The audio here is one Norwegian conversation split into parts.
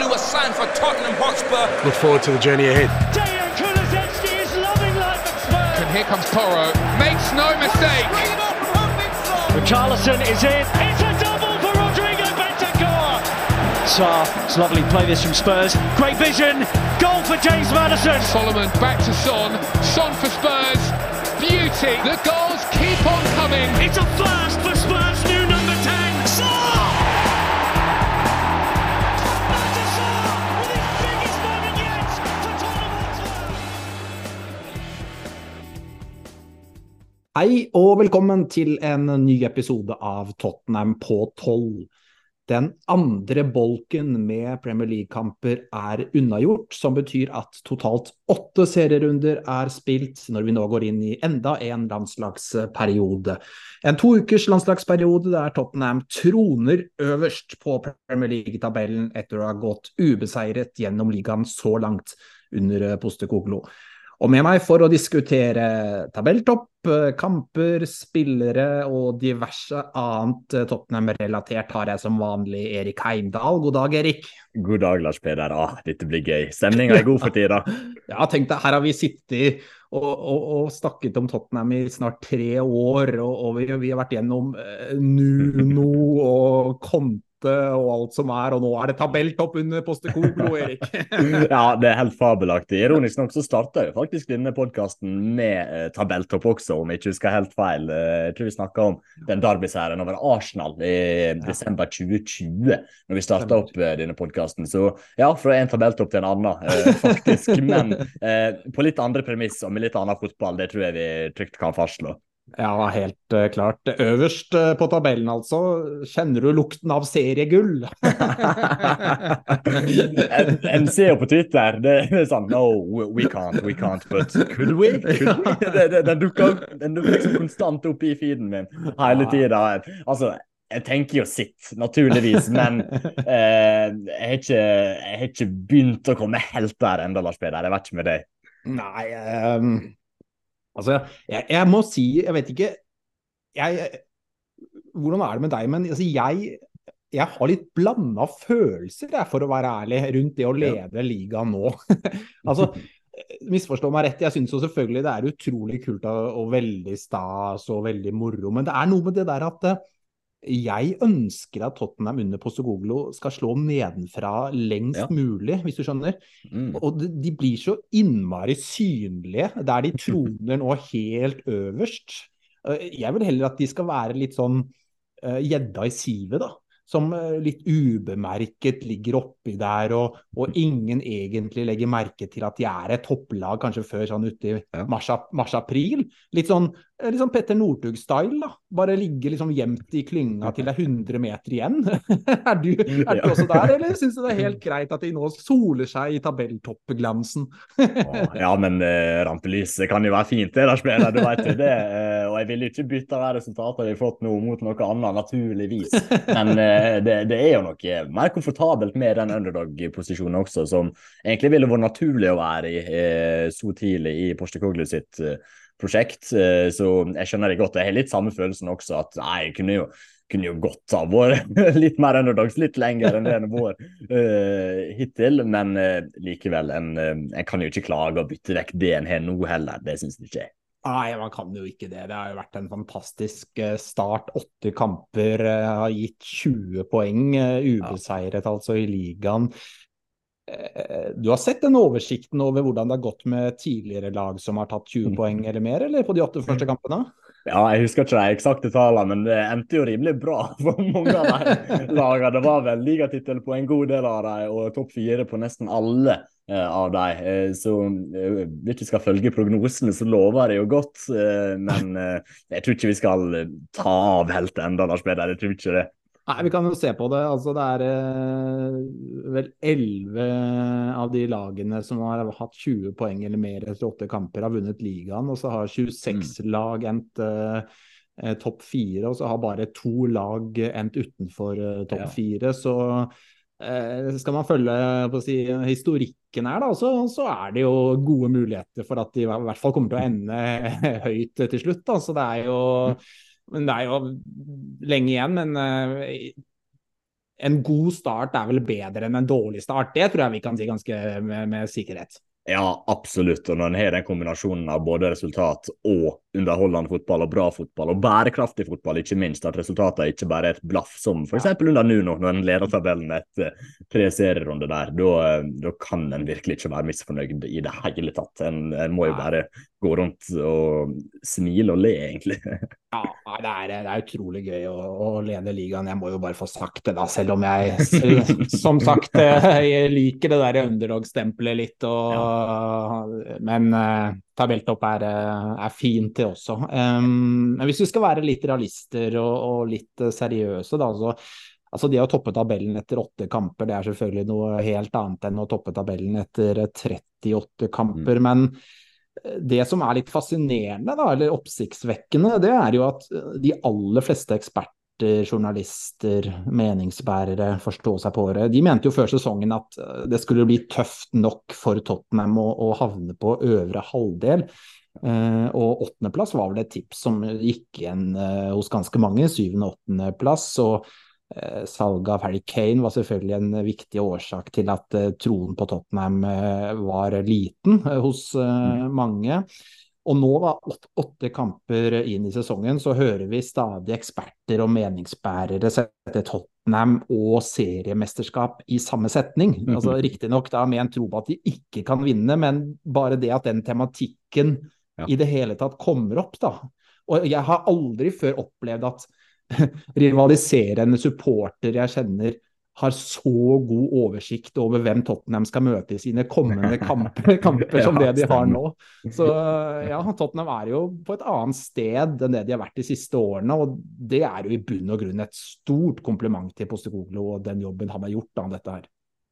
Kulusevski signed for Tottenham Hotspur. Look forward to the journey ahead. Dejan Kulusevski is loving life at Spurs. And here comes Toro. Makes no mistake. Richarlison is in. It's a double for Rodrigo Bentancur. Sarr, it's lovely play this from Spurs. Great vision. Goal for James Madison. Solomon back to Son. Son for Spurs. Beauty. The goals keep on coming. It's a first for Spurs' Hei og velkommen til en ny episode av Tottenham på 12. Den andre bolken med Premier League-kamper er unnagjort, som betyr at totalt åtte serierunder er spilt når vi nå går inn i enda en landslagsperiode. En to ukers landslagsperiode der Tottenham troner øverst på Premier League-tabellen etter å ha gått ubeseiret gjennom ligaen så langt under Postekoglo. Og med meg for å diskutere tabelltopp, kamper, spillere og diverse annet Tottenham-relatert har jeg som vanlig Erik Heimdal. God dag, Erik. God dag, Lars Peder. Ah, dette blir gøy. Stemninga er god for tida. Ja, tenk deg, her har vi sittet og, og, og snakket om Tottenham i snart tre år, og, og vi, vi, har vært gjennom uh, Nuno og Conte og alt som er, og nå er det tabelltopp under Postekoglo, Erik. ja, det er helt fabelaktig. Ironisk nok så starta jo faktisk denne podkasten med uh, tabelltopp også, om jeg ikke husker helt feil. Uh, jeg tror vi snakka om den derbyseieren over Arsenal i ja. desember 2020, når vi starta opp uh, denne podkasten. Så ja, fra en tabelltopp til en annen, faktisk. Men på litt andre premiss og med litt annen fotball, det tror jeg vi trygt kan fastslå. Ja, helt uh, klart. Øverst uh, på tabellen, altså. Kjenner du lukten av seriegull? en, en, ser på Twitter, det er sånn No, we can't, we can't, but could we? Could we? Det, det, den, dukker, den dukker liksom konstant opp i feeden min hele tida. Altså, jeg tenker jo sitt, naturligvis, men eh, jeg, har ikke, jeg, har ikke, begynt å komme helt der ennå, Lars Peder. Jeg vet ikke med deg. Nei, um, altså jeg, jeg, må si, jeg vet ikke jeg, Hvordan er det med deg, men altså, jeg, jeg har litt blanda følelser, jeg, for å være ærlig, rundt det å lede ligaen nå. altså, misforstå meg rett, jeg syns jo selvfølgelig det er utrolig kult og, og veldig stas og veldig moro, men det er noe med det der at jeg ønsker at Tottenham under Postogoglo skal slå nedenfra lengst ja. mulig, hvis du skjønner. Mm. Og de, blir så innmari synlige der de troner nå helt øverst. Jeg vil heller at de skal være litt sånn gjedda uh, i sivet, da som litt ubemerket ligger oppi der, og, og, ingen egentlig legger merke til at de er et topplag kanskje før sånn uti mars-april. Litt sånn, litt sånn Petter Northug-style, da. Bare ligge liksom gjemt i klynga til det er 100 meter igjen. er, du, er du også der, eller syns du det er helt greit at de nå soler seg i tabelltoppglansen? ja, men uh, rampelyset kan jo være fint, det, da, spiller du vet jo det. Uh, og jeg vil ikke bytte de resultatene vi har fått nå, mot noe annet, naturligvis. Men uh, det, det, er jo noe mer komfortabelt med den underdog-posisjonen også, som egentlig ville vært naturlig å være i uh, så tidlig i Porsche sitt eh, prosjekt. Eh, så jeg skjønner det godt. Jeg har litt samme følelsen også, at nei, jeg kunne jo, kunne jo godt ha vært litt mer underdogs litt lenger enn det en har vært hittil. Men likevel, en, en, kan jo ikke klage og bytte vekk det en har nå heller. Det syns jeg ikke. Nei, man kan jo ikke det. Det har jo vært en fantastisk start. Åtte kamper har gitt 20 poeng, ubeseiret altså i ligaen. Du har sett den oversikten over hvordan det har gått med tidligere lag som har tatt 20 poeng eller mer, eller på de åtte første kampene? Ja, jeg husker ikke de eksakte tallene, men det endte jo rimelig bra for mange av de lagene. Det var vel ligatittel på en god del av dem, og topp fire på nesten alle Eh, av dem. Eh, så eh, hvis vi skal følge prognosene, så lover det jo godt. Men jeg tror ikke vi skal ta av helt enda, Lars Peder. Jeg tror ikke det. Nei, Vi kan jo se på det. Altså, det er eh, vel elleve av de lagene som har hatt 20 poeng eller mer etter åtte kamper, har vunnet ligaen. Og så har 26 mm. lag endt eh, topp fire, og så har bare to lag endt utenfor eh, topp fire. Ja. Så skal man følge si, historikken her, da, så, så, er det jo gode muligheter for at de i hvert fall kommer til å ende høyt til slutt. Da. Så det er jo men Det er jo lenge igjen. Men en god start er vel bedre enn en dårlig start. Det tror jeg vi kan si ganske med, med sikkerhet. Ja, absolutt. Og når en har den kombinasjonen av både resultat og underholdende fotball, og bra fotball, og bærekraftig fotball, ikke minst, at resultatene ikke bare er et blaff, som f.eks. under Nuno, når en leder tabellen etter tre serierunder der, da kan en virkelig ikke være misfornøyd i det hele tatt. En, en må jo bare gå rundt og smile og le, egentlig. ja, det er, det er, utrolig gøy å, å, lede ligaen. Jeg må jo bare få sagt det, da, selv om jeg som sagt jeg liker det der underdog-stempelet litt. Og, ja. Men tabelltopp er, eh, er, fint, det også. Um, men hvis vi skal være litt realister og, og litt seriøse, da, så Altså Det å toppe tabellen etter åtte kamper det er selvfølgelig noe helt annet enn å toppe tabellen etter 38 kamper. Mm. Men det som er litt fascinerende, da, eller oppsiktsvekkende, det er jo at eh, de aller fleste eksperter, journalister, meningsbærere, forstå seg på det, de mente jo før sesongen at eh, det skulle bli tøft nok for Tottenham å, å havne på øvre halvdel. Uh, og åttendeplass var vel et tips som gikk igjen uh, hos ganske mange. Syvende- og åttendeplass. Og Eh, salget av Harry Kane var selvfølgelig en viktig årsak til at eh, troen på Tottenham eh, var liten hos mm. mange. Og nå, da, åtte kamper inn i sesongen, så hører vi stadig eksperter og meningsbærere sette Tottenham og seriemesterskap i samme setning. Mm-hmm. Altså Riktignok med en tro på at de ikke kan vinne, men bare det at den tematikken ja. i det hele tatt kommer opp, da. Og jeg har aldri før opplevd at rivaliserende supporter jeg kjenner, har så god oversikt over hvem Tottenham skal møte i sine kommende kamper, kamper som det de har nå. Så ja, Tottenham er jo på et annet sted enn det de har vært de siste årene. Og det er jo i bunn og grunn et stort kompliment til Postekoglo og den jobben han har gjort av dette her.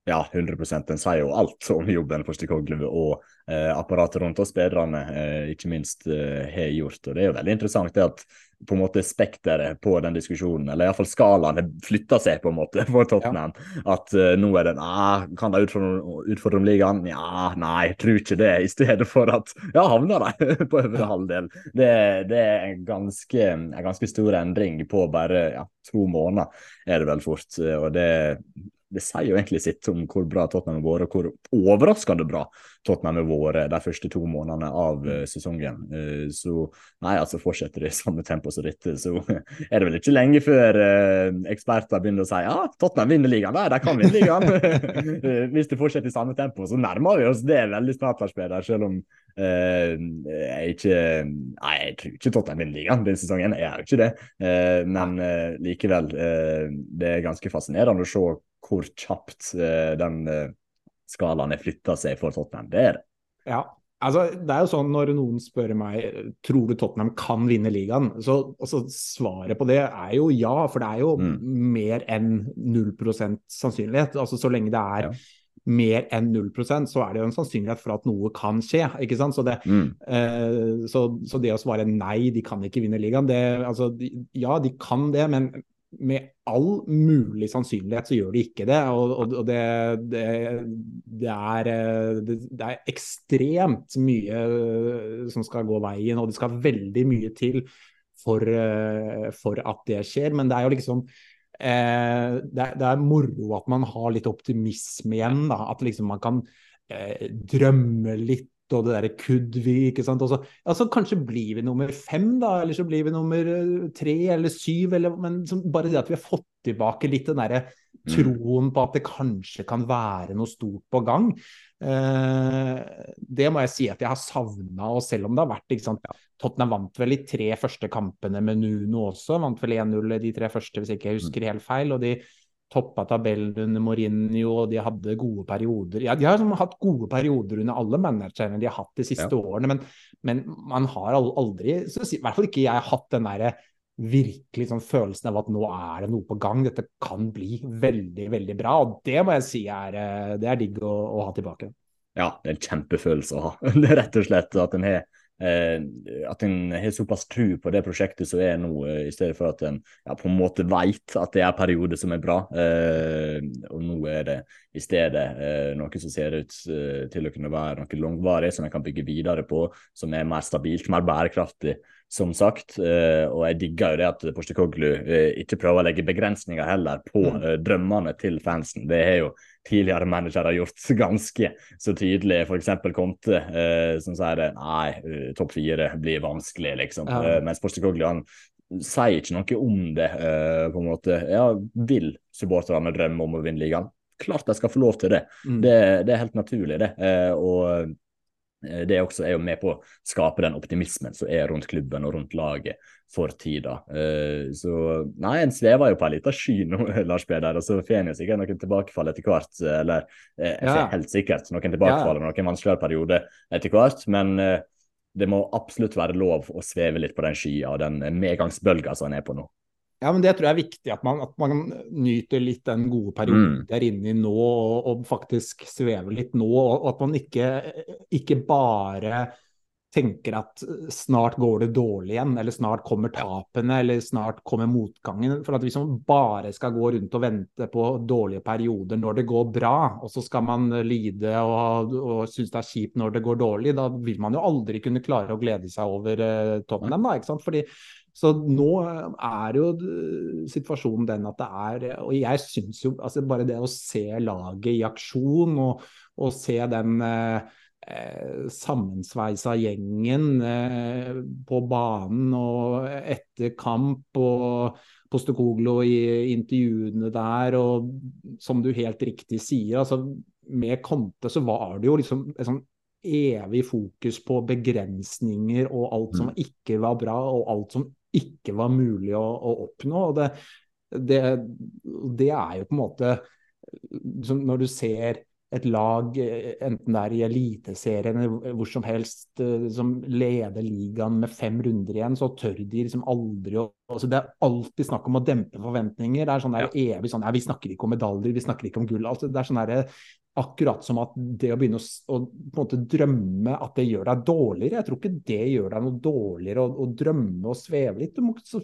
Ja, 100 En sier jo alt om jobben Postekoglu og eh, apparatet rundt oss, spillerne eh, ikke minst eh, har gjort. Og Det er jo veldig interessant det at på en måte spekteret på den diskusjonen, eller iallfall skalaen, flytta seg på en måte for Tottenham. Ja. At uh, nå er det nah, Kan de utfordre, utfordre om ligaen? Ja, nei, tror ikke det. I stedet for at ja, havner de på øvre halvdel. Det, det er en ganske, en ganske stor endring på bare ja, to måneder, er det vel fort. Og det det sier jo egentlig sitt om hvor bra Tottenham har vært, og hvor overraskende bra Tottenham har vært de første to månedene av uh, sesongen. Uh, så nei, altså fortsetter det i samme tempo som dette, så er det vel ikke lenge før uh, eksperter begynner å si ja, Tottenham vinner ligaen, nei, de kan vinne ligaen. Hvis det fortsetter i samme tempo, så nærmer vi oss det veldig snart, Lars selv om jeg ikke Nei, jeg tror ikke Tottenham vinner ligaen denne sesongen, jeg gjør jo ikke det. men likevel, det er ganske fascinerende å se hvor kjapt uh, den uh, skalaen har flytta seg for Tottenham. Det er det. Ja, altså det er jo sånn når noen spør meg tror du Tottenham kan vinne ligaen, så altså, svaret på det er jo ja. For det er jo mm. mer enn 0 sannsynlighet. Altså så lenge det er ja. mer enn 0 så er det jo en sannsynlighet for at noe kan skje. ikke sant? Så det, mm. eh, så, så det å svare nei, de kan ikke vinne ligaen, det, altså, ja, de kan det, men med all mulig sannsynlighet så gjør de ikke det. Og, og, og det, det, det, er, eh, det, er, ekstremt mye eh, som skal gå veien, og det skal veldig mye til for, eh, for at det skjer. Men det er jo liksom eh, det, er, er, moro at man har litt optimisme igjen. Da. At liksom man kan eh, drømme litt og det derre could we, ikke sant. Og så, ja, kanskje blir vi nummer fem, da, eller så blir vi nummer eh, tre eller syv, eller, men som, bare det at vi har fått tilbake litt den derre mm. troen på at det kanskje kan være noe stort på gang. Eh, det må jeg si at jeg har savna, og selv om det har vært ikke sant, Tottenham vant vel de tre første kampene med Nuno også, vant vel 1-0 de tre første, hvis ikke jeg husker mm. helt feil. og de toppa tabellen under Mourinho, og de hadde gode perioder. Ja, de har liksom hatt gode perioder under alle managerne de har hatt de siste ja. årene, men, men, man har aldri, i hvert fall ikke jeg, har hatt den derre virkelig sånn følelsen av at nå er det noe på gang, dette kan bli veldig, veldig bra. Og det må jeg si er, eh, det er digg å, å ha tilbake. Ja, det er en kjempefølelse å ha. Det er rett og slett at en har at en har såpass tro på det prosjektet som er nå, eh, i stedet for at en ja, på en måte vet at det er perioder som er bra. Eh, og nå er det i stedet eh, noe som ser ut eh, til å kunne være noe langvarig, som en kan bygge videre på, som er mer stabilt, mer bærekraftig. Som sagt. Og jeg digger jo det at Postecoglou ikke prøver å legge begrensninger heller på mm. drømmene til fansen. Det har jo tidligere managere gjort ganske så tydelig. F.eks. Conte, som sier nei, topp fire blir vanskelig, liksom. Ja. Mens Postekoglu han sier ikke noe om det, på en måte. Ja, vil supporterne drømme om å vinne ligaen? klart de skal få lov til det. Mm. Det, det, er helt naturlig, det. Eh, og eh, det også er jo med på å skape den optimismen som er rundt klubben og rundt laget for tida. Eh, så nei, en svever jo på en liten sky nå, Lars Peder. Og så får en sikkert noen tilbakefall etter hvert. Eller jeg ja. helt sikkert noen tilbakefall og noen vanskeligere perioder etter hvert. Men det må absolutt være lov å sveve litt på den skya og den medgangsbølga som en er på nå. Ja, men Det tror jeg er viktig, at man, at man nyter litt den gode perioden mm. de er inne i nå, og, og, faktisk svever litt nå. Og, at man ikke, ikke, bare tenker at snart går det dårlig igjen, eller snart kommer tapene, eller snart kommer motgangen. For at Hvis man bare skal gå rundt og vente på dårlige perioder når det går bra, og så skal man lide og, og synes det er kjipt når det går dårlig, da vil man jo aldri kunne klare å glede seg over uh, dem, da, ikke sant? Fordi så nå er jo situasjonen den at det er Og jeg syns jo altså bare det å se laget i aksjon og, og se den eh, eh, sammensveisa gjengen eh, på banen og etter kamp og Postekoglo i intervjuene der, og som du helt riktig sier, altså med Conte så var det jo liksom et sånn evig fokus på begrensninger og alt som mm. ikke var bra, og alt som ikke var mulig å, å oppnå. og det, det, det, er jo på en måte Når du ser et lag, enten det er i Eliteserien eller hvor som helst, eh, som leder ligaen med fem runder igjen, så tør de liksom aldri å altså Det er alltid snakk om å dempe forventninger. Det er sånn der ja. evig sånn ja, Vi snakker ikke om medaljer, vi snakker ikke om gull. altså Det er sånn der, Akkurat som at det å begynne å, å måte drømme at det gjør deg dårligere. Jeg tror ikke det gjør deg noe dårligere å, å drømme og sveve litt. Må, så,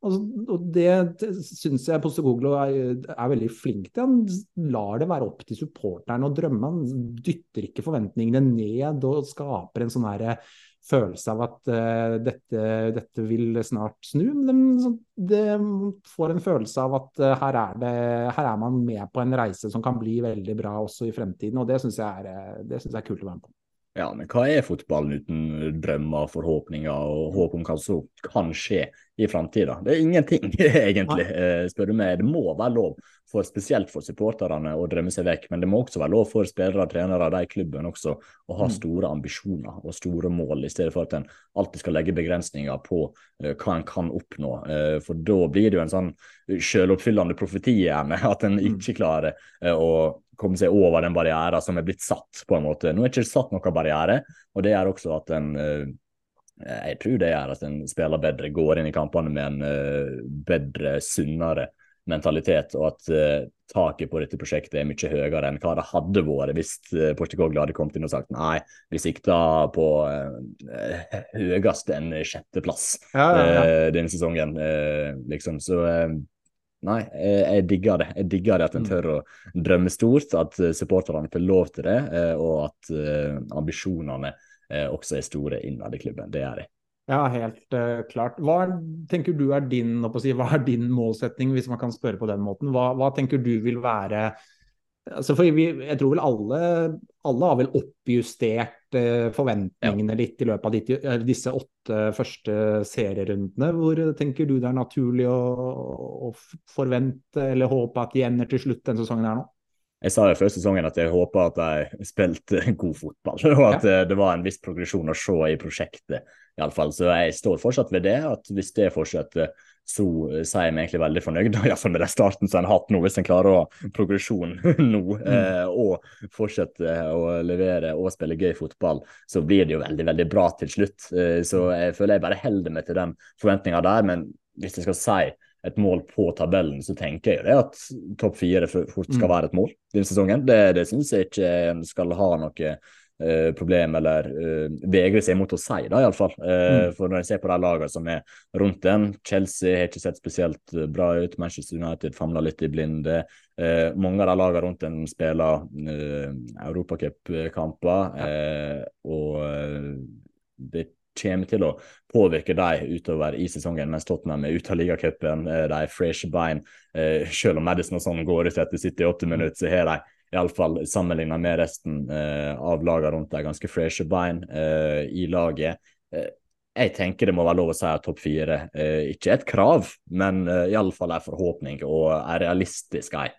altså, og Det, det syns jeg Postegoglo er, er, veldig flink til. Han lar det være opp til supporterne å drømme. Han dytter ikke forventningene ned og skaper en sånn herre følelse av at uh, dette, dette, vil snart snu. Men de, de, får en følelse av at uh, her, er det, her, er man med på en reise som kan bli veldig bra også i fremtiden. Og det syns jeg, eh, jeg, er kult å være med på. Ja, men hva er fotballen uten drømmer, forhåpninger og håp om hva som kan skje i framtida? Det er ingenting, egentlig, spør du meg. Det må være lov for spesielt for supporterne å drømme seg vekk, men det må også være lov for spillere og trenere av de klubben også å ha mm. store ambisjoner og store mål, i stedet for at en alltid skal legge begrensninger på uh, hva en kan oppnå. Uh, for da blir det jo en sånn selvoppfyllende profeti gjerne, at en mm. ikke klarer å komme seg over den barrieren som er blitt satt, på en måte. Nå er det ikke satt noen barriere, og det gjør også at en jeg tror det gjør at en spiller bedre, går inn i kampene med en bedre, sunnere mentalitet, og at taket på dette prosjektet er mye høyere enn hva det hadde vært hvis uh, Portugal hadde kommet inn og sagt nei, vi sikta på uh, høyest en sjetteplass ja, ja, ja. denne sesongen, liksom. Så nei, jeg, jeg, digger det. Jeg digger det at en mm. tør å drømme stort, at supporterne får lov til det, og at ambisjonene også er store innad i klubben. Det er det. Ja, helt uh, klart. Hva tenker du er din, si, hva er din målsetning, hvis man kan spørre på den måten? Hva, hva tenker du vil være altså vi, Jeg tror vel alle, alle har vel oppjustert uh, forventningene ja. litt i løpet av ditt, disse åtte første serierundene. Hvor tenker du det er naturlig å, å forvente eller håpe at de ender til slutt denne sesongen her nå? Jeg sa jo før sesongen at jeg håpa at de spilte god fotball, og at ja. det var en viss progresjon å se i prosjektet. I alle fall. Så jeg står fortsatt ved det, at hvis det fortsetter, så sier jeg meg egentlig veldig fornøyd. Iallfall med den starten som en har hatt nå, hvis en klarer å ha progresjon nå mm. eh, og fortsette å levere og spille gøy fotball, så blir det jo veldig, veldig bra til slutt. Eh, så jeg føler jeg bare holder meg til den forventninga der. Men hvis jeg skal si et mål på tabellen, så tenker jeg jo det at topp fire fort skal mm. være et mål denne sesongen. Det, det syns jeg ikke en skal ha noe uh, problem eller uh, vegrer seg mot å si, det, iallfall. Uh, mm. For når jeg ser på de lagene som er rundt den, Chelsea har ikke sett spesielt bra ut, Manchester United famler litt i blinde. Uh, mange av de lagene rundt den spiller uh, europacupkamper, ja. og det kommer til å påvirke dem utover i sesongen, mens Tottenham er ute av ligacupen. De er fresh bein. Selv om Madison og sånn går ut etter 78 minutter, så har de iallfall sammenligna med resten av lagene rundt der. ganske freshe bein i laget. jeg tenker det må være lov å si at topp fire ikke er et krav, men eh, iallfall en forhåpning og en realistisk ei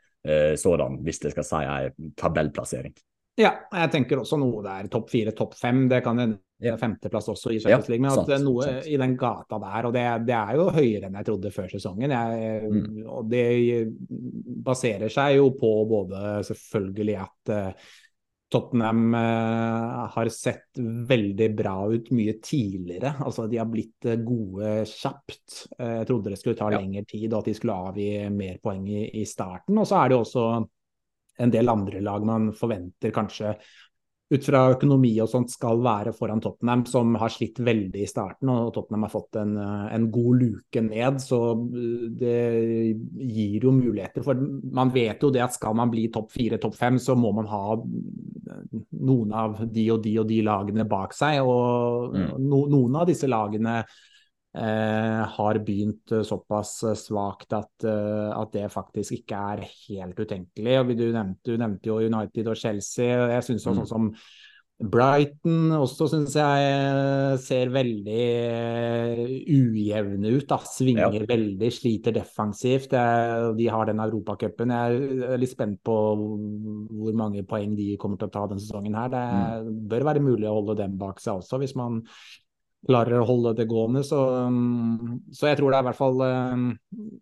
sådan, hvis det skal si en tabellplassering. Ja, jeg tenker også noe der. Topp fire, topp fem. Det kan hende ja. femteplass også i Champions League. Men at sant, noe sant. i den gata der, og det, det, er jo høyere enn jeg trodde før sesongen. Jeg, mm. Og det baserer seg jo på både selvfølgelig at uh, Tottenham uh, har sett veldig bra ut mye tidligere. Altså De har blitt uh, gode kjapt. jeg trodde det skulle ta ja. lengre tid og at de skulle avgi mer poeng i, i starten. Og så er det jo også en del andre lag man forventer kanskje ut fra økonomi og sånt skal være foran Tottenham, som har slitt veldig i starten. Og Tottenham har fått en, en god luke ned, så det gir jo muligheter. For man vet jo det at skal man bli topp fire, topp fem, så må man ha noen av de og de og de lagene bak seg. Og mm. no, noen av disse lagene Eh, har begynt eh, såpass eh, svakt at, at, det faktisk ikke er helt utenkelig. Og du, nevnte, du nevnte jo United og Chelsea. Jeg synes også, mm. sånn som Brighton også syns jeg ser veldig ujevne ut. Da. Svinger ja. veldig, sliter defensivt. De har den europacupen. Jeg er litt spent på hvor mange poeng de kommer til å ta denne sesongen. her. Det mm. bør være mulig å holde dem bak seg også, hvis man klarer å holde det gående. Så, um, så, jeg tror det er i hvert fall um,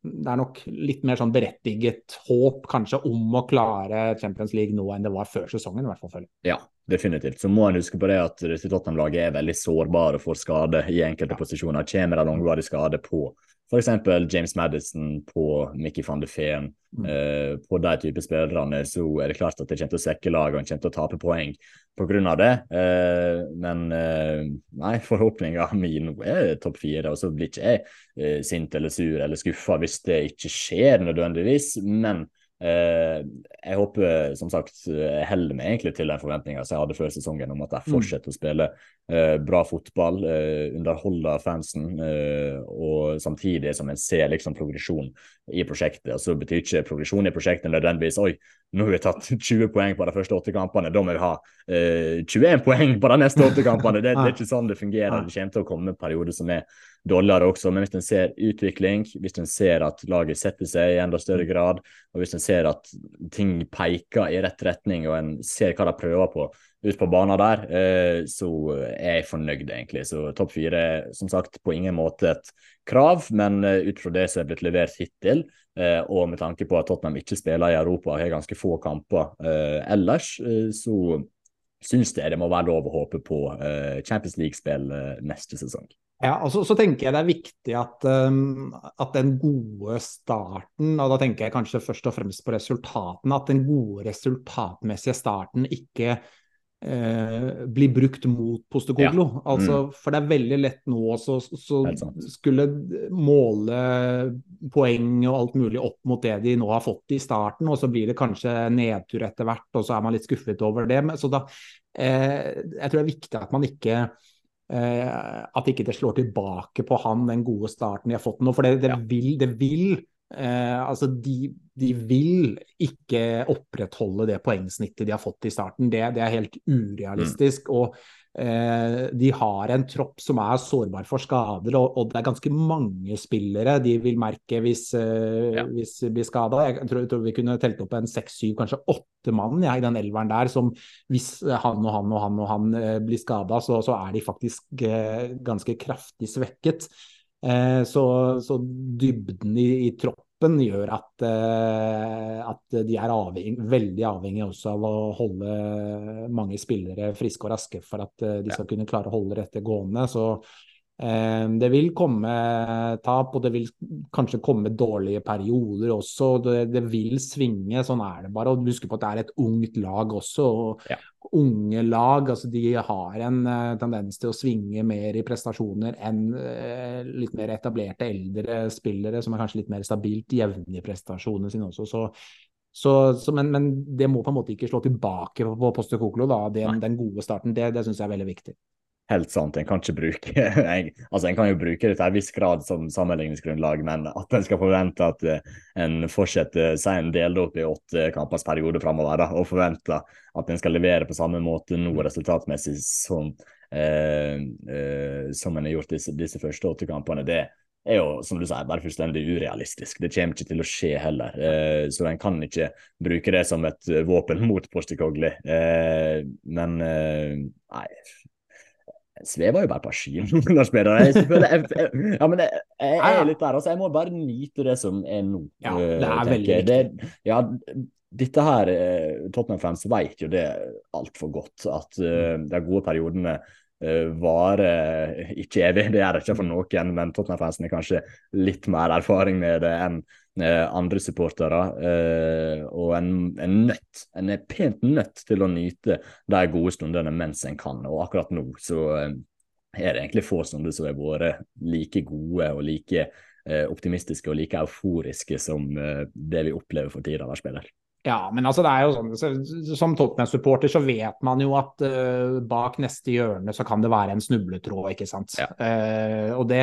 Det er nok litt mer sånn berettiget håp kanskje om å klare Champions League nå enn det var før sesongen. i hvert fall føler. Ja, definitivt. Så må en huske på det at Tottenham-laget er veldig sårbare for skade i enkelte ja. posisjoner. Kommer det langvarig skade på F.eks. James Madison på Mickey van de Feen. Mm. Eh, på de type spillerne så er det klart at det kommer til å svekke laget og en kommer til å tape poeng pga. det. Eh, men eh, nei, forhåpninga mi nå er topp fire. Og så blir ikke jeg sint eller sur eller skuffa hvis det ikke skjer nødvendigvis. Men jeg håper som sagt jeg holder meg egentlig til den forventninga som jeg hadde før sesongen, om at jeg mm. fortsetter å spille eh, bra fotball, eh, underholder fansen, og samtidig som en ser liksom progresjon i prosjektet. Og så betyr ikke progresjon i prosjektet nødvendigvis oi, nå har vi tatt 20 poeng på de første åtte kampene, da må vi ha 21 poeng på de neste åtte kampene. Det, det, er ikke sånn det fungerer. Det kommer til å komme perioder som er dårligere også. Men hvis en ser utvikling, hvis en ser at laget setter seg i enda større grad, og hvis en ser at ting peker i rett retning, og en ser hva de prøver på ut på banen der, eh, så er jeg fornøyd, egentlig. Så topp fire er som sagt på ingen måte et krav, men eh, ut fra det som er blitt levert hittil, eh, og med tanke på at Tottenham ikke spiller i Europa og har ganske få kamper ellers, så syns det, det må være lov å håpe på Champions League-spill neste sesong. Ja, og så, så, tenker jeg det er viktig at, um, at, den gode starten, og da tenker jeg kanskje først og fremst på resultatene, at den gode resultatmessige starten ikke uh, blir brukt mot Postekoglo. Ja. Altså, mm. For det er veldig lett nå å skulle måle poeng og alt mulig opp mot det de nå har fått i starten, og så blir det kanskje nedtur etter hvert, og så er man litt skuffet over det. Så da, eh, jeg tror det er viktig at man ikke Eh, at ikke det slår tilbake på han, den gode starten de har fått nå. For det, det ja. vil, det vil eh, altså de, de, vil ikke opprettholde det poengsnittet de har fått i starten. Det, det er helt urealistisk. Mm. og Eh, de har en tropp som er sårbar for skader, og, det er ganske mange spillere de vil merke hvis, eh, ja. hvis de blir skada. Jeg tror, jeg tror, vi kunne telt opp en seks, syv, kanskje åtte mann ja, i den elveren der som hvis han og han og han og han eh, blir skada, så, så, er de faktisk ganske kraftig svekket. Så, så dybden i, i troppen gjør at, eh, at de er avhengig, veldig avhengig også av å holde mange spillere friske og raske for at eh, de skal kunne klare å holde dette gående. Så eh, det vil komme tap, og det vil kanskje komme dårlige perioder også. Det, det vil svinge, sånn er det bare. Og husk på at det er et ungt lag også. og ja unge lag. altså De har en uh, tendens til å svinge mer i prestasjoner enn uh, litt mer etablerte eldre spillere som er kanskje litt mer stabilt jevne i prestasjonene sine også. Så, så, så, men, men, det må på en måte ikke slå tilbake på Poste Koklo, da, den, den, gode starten. Det, det syns jeg er veldig viktig. Helt sant. En kan ikke bruke altså en kan jo bruke det til en viss grad som sammenligningsgrunnlag, men at en skal forvente at uh, en fortsetter seg en del opp i åtte kampers periode framover, og forvente at en skal levere på samme måte nå resultatmessig som, eh, eh, som en har gjort disse, disse første åtte kampene, det er jo, som du sier, bare fullstendig urealistisk. Det kommer ikke til å skje heller. Eh, så en kan ikke bruke det som et våpen mot Postikogli. Eh, men eh, nei svever jo bare på skien. Lars Peder. Jeg, jeg, jeg, ja, men jeg, jeg, er litt der. altså Jeg må bare nyte det som er nå. Ja, det er veldig viktig. ja, dette her Tottenham-fans vet jo det altfor godt. At uh, de gode periodene varer ikke evig. Det gjør det ikke for noen, men Tottenham-fansen har kanskje litt mer erfaring med det enn uh, andre supportere. og en er nødt, en er pent nødt til å nyte de gode stundene mens en kan. Og akkurat nå så er det egentlig få stunder som har vært like gode og like optimistiske og like euforiske som det vi opplever for tida hver spiller. Ja, men altså det er jo sånn, Som Tottenham-supporter så vet man jo at uh, bak neste hjørne så kan det være en snubletråd. ikke sant? Ja. Uh, det,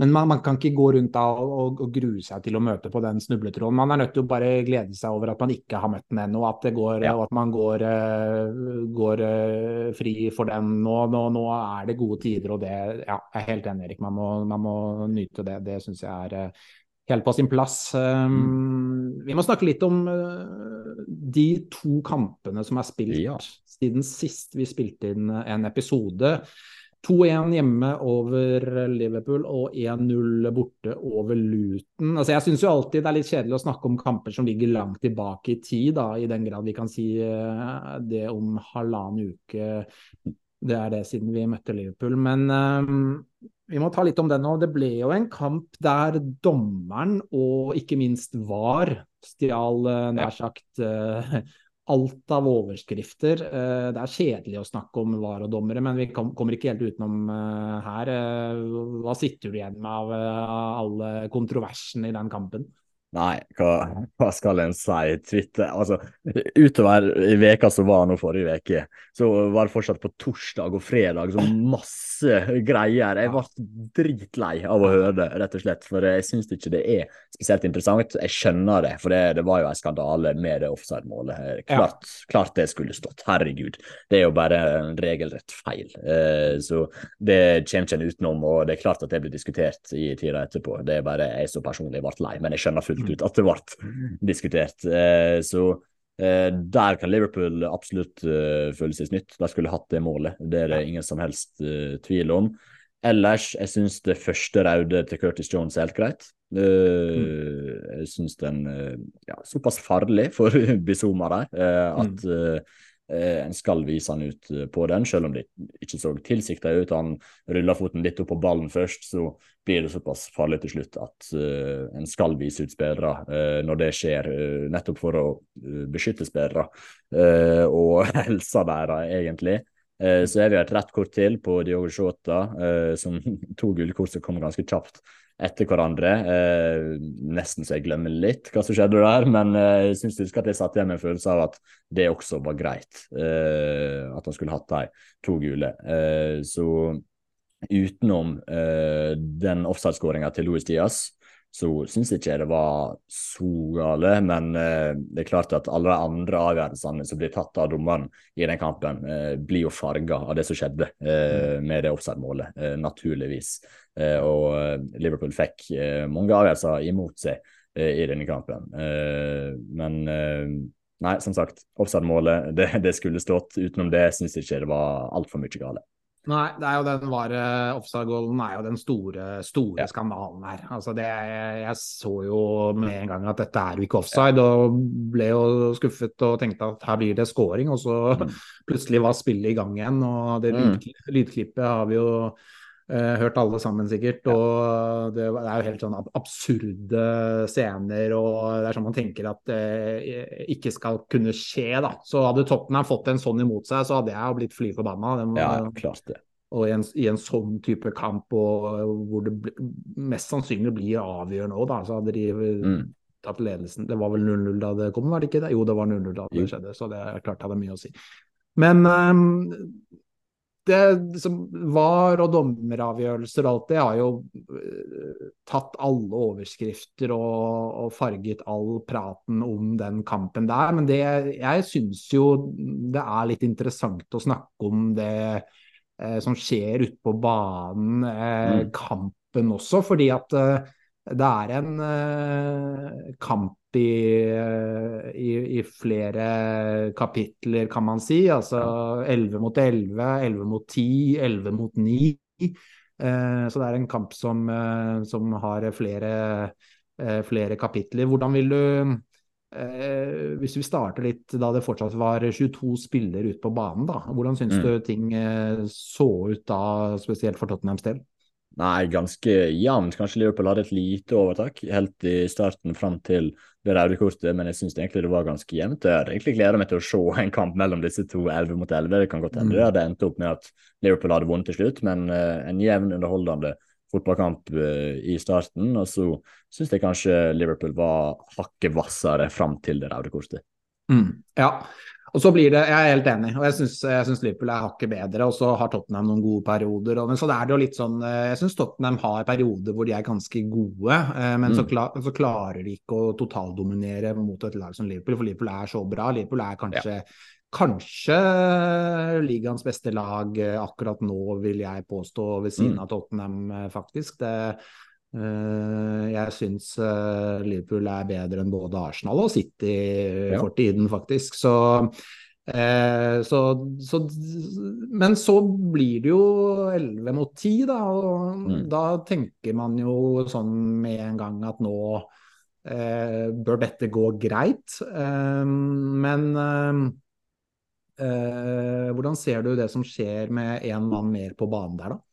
men man, man, kan ikke gå rundt da og, og, grue seg til å møte på den snubletråden. Man er nødt til å bare glede seg over at man ikke har møtt den ennå, at ja. og at man går, uh, går fri for den nå, nå, nå. er det gode tider, og det ja, jeg er helt enig, Erik. Man må, man må nyte det. Det syns jeg er helt på sin plass. Um, vi må snakke litt om uh, de to kampene som er spilt ja. siden sist vi spilte inn en episode. 2-1 hjemme over Liverpool og 1-0 borte over Luton. Altså, jeg syns jo alltid det er litt kjedelig å snakke om kamper som ligger langt tilbake i tid, da, i den grad vi kan si uh, det om halvannen uke. Det er det siden vi møtte Liverpool. Men um, vi må ta litt om det nå. Det ble jo en kamp der dommeren og ikke minst VAR stjal eh, nær sagt uh, alt av overskrifter. Det er kjedelig å snakke om VAR og dommere, men vi kom, kommer ikke helt utenom her. hva sitter du igjen med av alle kontroversene i den kampen? Nei, hva, hva, skal en si? Twitter Altså, utover i veka som var nå forrige uke, så var det fortsatt på torsdag og fredag så masse greier. Jeg ble dritlei av å høre det, rett og slett. For jeg syns ikke det er spesielt interessant. Jeg skjønner det, for det, det var jo en skandale med det offside-målet. Klart, ja. klart, det skulle stått. Herregud. Det er jo bare en regelrett feil. Eh, så det kommer ikke en utenom, og det er klart at det blir diskutert i tida etterpå. Det er bare jeg så personlig ble lei, men jeg skjønner fullt ut at det ble diskutert. Eh, så Eh, der kan Liverpool absolutt uh, føle seg snytt. De skulle hatt det målet, det er det ingen som helst tvil om. Ellers, jeg syns det første raude til Curtis Jones er helt greit. Mm. Jeg syns den ja, såpass farlig for Bizoma der at mm. Eh, en skal vise han ut eh, på den, selv om det ikke så tilsikta ut. Han ruller foten litt opp på ballen først, så blir det såpass farlig til slutt at uh, en skal vise ut spillere når det skjer, nettopp for å beskytte spillere og helsa deres, egentlig. så er vi et rett kort til på Diogo Shota, som to gullkort som kom ganske kjapt etter hverandre. Eh, nesten så jeg glemmer litt hva som skjedde der, men eh, jeg syns husker at jeg satt igjen med en følelse av at det også var greit. Eh, at han skulle hatt de to gule. Eh, så utenom eh, den offside-skåringa til Louis Diaz, så syns jeg ikke det var så gale. Men eh, det er klart at alle de andre avgjørelsene som blir tatt av dommeren i den kampen, eh, blir jo farga av det som skjedde eh, mm. med det offside-målet, eh, naturligvis. Eh, og eh, Liverpool fikk mange avgjørelser imot seg i denne kampen. men nei, som sagt, offside-målet, det, det, skulle stått. Utenom det syns jeg ikke det var altfor mye gale. Nei, det er jo den var offside-goalen er jo den store, store ja. skandalen her. Altså det, jeg så jo med en gang at dette er jo ikke offside, ja. og ble jo skuffet og tenkte at her blir det scoring. Og så mm. plutselig var spillet i gang igjen, og det mm. lydklippet har vi jo hørt alle sammen, sikkert. Og det, er jo helt sånn absurde scener, og det er sånn man tenker at det uh, ikke skal kunne skje, da. Så hadde Tottenham fått en sånn imot seg, så hadde jeg jo blitt fly forbanna. Ja, klart det. Og i en, i en, sånn type kamp, og, hvor det ble, mest sannsynlig blir avgjørende òg, da, så hadde de mm. tatt ledelsen. Det var vel 0-0 da det kom, var det ikke det? Jo, det var 0-0 da det skjedde, så det er klart det hadde mye å si. Men um, det som var og dommeravgjørelser og alt det, har jo uh, tatt alle overskrifter og, og, farget all praten om den kampen der. Men det, jeg syns jo det er litt interessant å snakke om det eh, som skjer ute på banen, eh, mm. kampen også, fordi at det er en kamp i, i, i, flere kapitler, kan man si. Altså 11 mot 11, 11 mot 10, 11 mot 9. Eh, så det er en kamp som, eh, som har flere, eh, flere, kapitler. Hvordan vil du eh, Hvis vi starter litt da det fortsatt var 22 spillere ute på banen, da. Hvordan syns mm. du ting så ut da, spesielt for Tottenhams del? Nei, ganske jevnt. Kanskje Liverpool hadde et lite overtak helt i starten fram til det røde kortet, men jeg syns egentlig det var ganske jevnt. Jeg hadde egentlig gleda meg til å se en kamp mellom disse to 11 mot 11. Det kan godt hende mm. det hadde endt opp med at Liverpool hadde vunnet til slutt, men uh, en jevn, underholdende fotballkamp uh, i starten. Og så syns jeg kanskje Liverpool var hakket hvassere fram til det røde kortet. Mm. Ja, og så blir det, Jeg er helt enig, og jeg syns Liverpool er hakket bedre. Og så har Tottenham noen gode perioder. Og, men så er det jo litt sånn eh, Jeg syns Tottenham har perioder hvor de er ganske gode, eh, men mm. så, klar, så, klarer de ikke å totaldominere mot et lag som Liverpool, for Liverpool er så bra. Liverpool er kanskje, ja. kanskje ligaens beste lag eh, akkurat nå, vil jeg påstå, ved siden mm. av Tottenham, faktisk. Det jeg syns uh, Liverpool er bedre enn både Arsenal og City ja. for tiden, faktisk. Så, så, så, Men så blir det jo 11 mot 10, da. Og mm. da tenker man jo sånn med en gang at nå bør dette gå greit. men hvordan ser du det som skjer med én mann mer på banen der, da?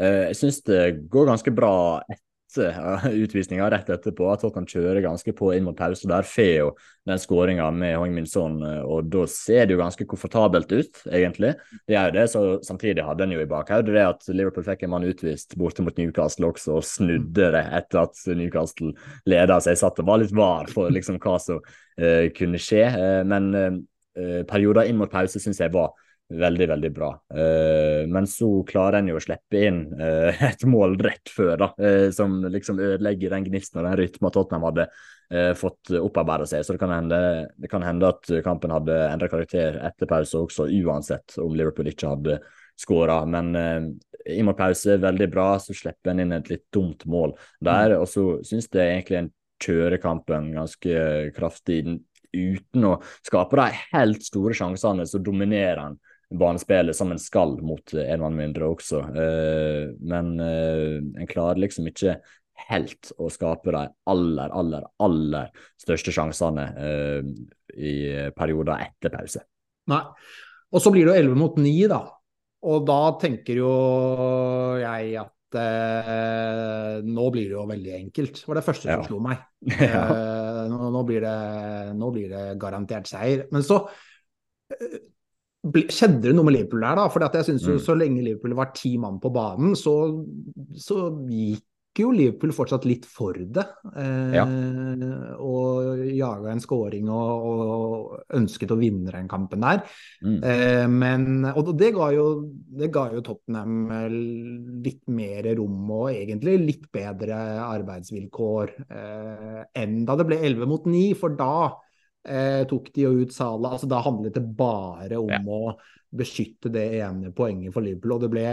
Eh, jeg syns det går ganske bra etter utvisninga rett etterpå. At Tottenham kjører ganske på inn mot pause. Der får jo den skåringa med Hong Min Son, eh, og da ser det jo ganske komfortabelt ut, egentlig. Det er jo det, så samtidig hadde en jo i bakhodet det at Liverpool fikk en mann utvist borte mot Newcastle også, og snudde det etter at Newcastle leda. Så jeg satt og var litt var for liksom hva som uh, kunne skje. Uh, men uh, perioder inn mot pause syns jeg var veldig, veldig bra. Uh, men så klarer en jo å slippe inn uh, et mål rett før, da, uh, som liksom ødelegger den gnisten og den rytmen Tottenham hadde fått opparbeida seg. Så det kan, hende, det kan hende at kampen hadde endra karakter etter pause også, uansett om Liverpool ikke hadde skåra. Men i mot pause, veldig bra. Så slipper en inn et litt dumt mål der. Og så syns jeg egentlig en kjører kampen ganske kraftig uten å skape de helt store sjansene, så dominerer han banespillet som en skal mot en mann mindre også. Uh, men uh, en klarer liksom ikke helt å skape de aller, aller, aller største sjansene uh, i perioder etter pause. Nei. Og så blir det jo 11 mot 9, da. Og da tenker jo jeg at eh, nå blir det jo veldig enkelt. Det var det første som ja. slo meg. ja. eh, nå, nå, blir det, nå, blir det, garantert seier. Men så eh, Skjedde det noe med Liverpool der, da? For jeg synes jo mm. så lenge Liverpool var ti mann på banen, så, så, gikk jo Liverpool fortsatt litt for det. Eh, ja. Og jaga en scoring og, og, ønsket å vinne den kampen der. Mm. Eh, men, og det ga, jo, det ga jo Tottenham litt mer rom og egentlig litt bedre arbeidsvilkår eh, enn da det ble 11 mot 9, for da eh, tok de jo ut Sala. Altså, da handlet det bare om ja. å beskytte det ene poenget for Liverpool. Og det ble,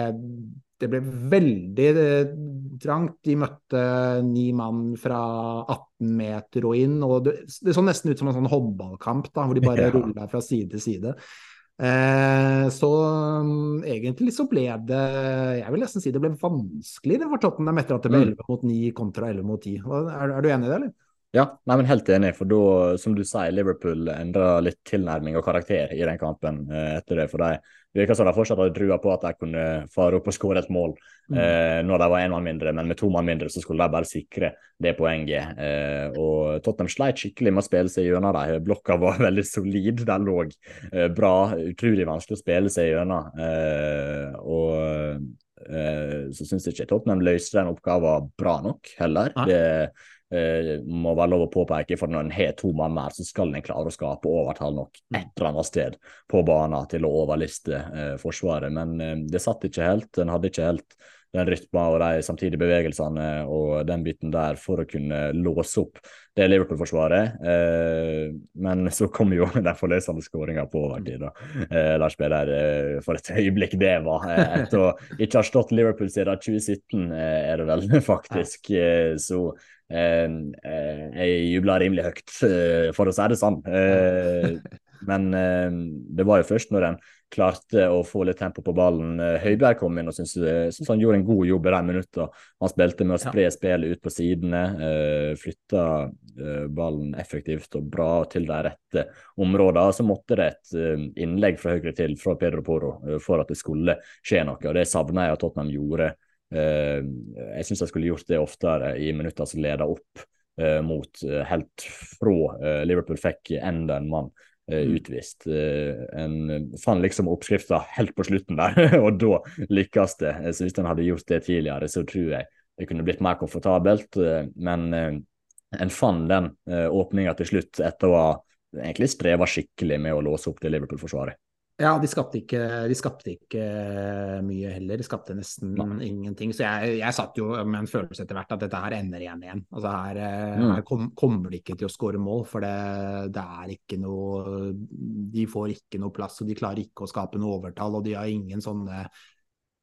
det ble veldig eh, trangt. De møtte ni mann fra 18 meter og inn. og Det, det så nesten ut som en sånn håndballkamp, da, hvor de bare ja. rulla fra side til side. Eh, så um, egentlig så ble det Jeg vil nesten si det ble vanskelig det for Tottenham etter at det ble 11 mm. mot 9 kontra 11 mot 10. Er, er du enig i det, eller? Ja, nei, men helt enig. For da, som du sier, Liverpool endra litt tilnærming og karakter i den kampen eh, etter det. For de virka som de fortsatt hadde trua på at de kunne fare opp og skåre et mål mm. eh, når de var én mann mindre, men med to mann mindre så skulle de bare sikre det poenget. Eh, og Tottenham sleit skikkelig med å spille seg gjennom dem. Blokka var veldig solid, den lå eh, bra. Utrolig vanskelig å spille seg gjennom. Eh, og eh, så syns jeg ikke Tottenham løste den oppgaven bra nok heller. Det eh, må være lov å påpeke, for når en har to mann mer, så skal en klare å skape overtall nok Mm. et eller annet sted på banen til å overliste eh, Forsvaret. Men eh, det satt ikke helt. En hadde ikke helt den rytma og de samtidige bevegelsene og den biten der for å kunne låse opp det Liverpool-forsvaret. Eh, men så kom jo den forløsende skåringa på overtid. Eh, Lars Peder, eh, for et øyeblikk det var. Eh, etter å ikke ha stått Liverpool siden 2017, eh, er det vel faktisk. Eh, så eh, eh, jeg jubla rimelig høyt, for å si det sånn. Eh, men det var jo først når en klarte å få litt tempo på ballen. Eh, Høibjerg kom inn og syntes han gjorde en god jobb i de minuttene. Han spilte med å spre spillet ut på sidene, eh, flytta eh, ballen effektivt og bra til de rette områdene. Så måtte det et eh, innlegg fra høyre til fra Pedro Poro eh, for at det skulle skje noe, og det savner jeg at Tottenham gjorde. Eh, jeg syns jeg skulle gjort det oftere i minutter som leda opp eh, mot eh, helt fra eh, Liverpool fikk enda en mann eh, utvist. Eh, en fant liksom oppskrifta helt på slutten der, og da lykkes det. Eh, Så hvis en hadde gjort det tidligere, så tror jeg det kunne blitt mer komfortabelt. eh, Men eh, en fant den eh, åpninga til slutt etter å ha egentlig streva skikkelig med å låse opp det Liverpool-forsvaret. Ja, de skapte ikke, de skapte ikke mye heller. De skapte nesten ingenting. Så jeg, jeg satt jo med en følelse etter hvert at dette her ender igjen igjen. Altså her, eh, Mm. her kom, kommer de ikke til å skåre mål, for det, det er ikke noe De får ikke noe plass, og de klarer ikke å skape noe overtall, og de har ingen sånne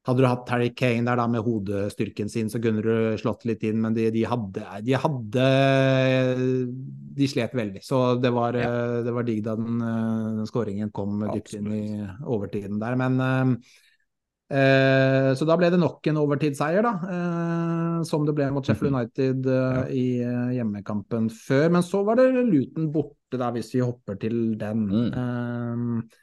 hadde du hatt Harry Kane der da med hodestyrken sin, så kunne du slått litt inn, men de, de hadde De hadde De slet veldig. Så det var, ja. det var digg da den, eh, den skåringen kom dypt inn i overtiden der. Men eh, eh, Så da ble det nok en overtidsseier, da. Eh, som det ble mot Sheffield United ja. i eh, hjemmekampen før. Men så var det Luton borte, da, hvis vi hopper til den. Eh,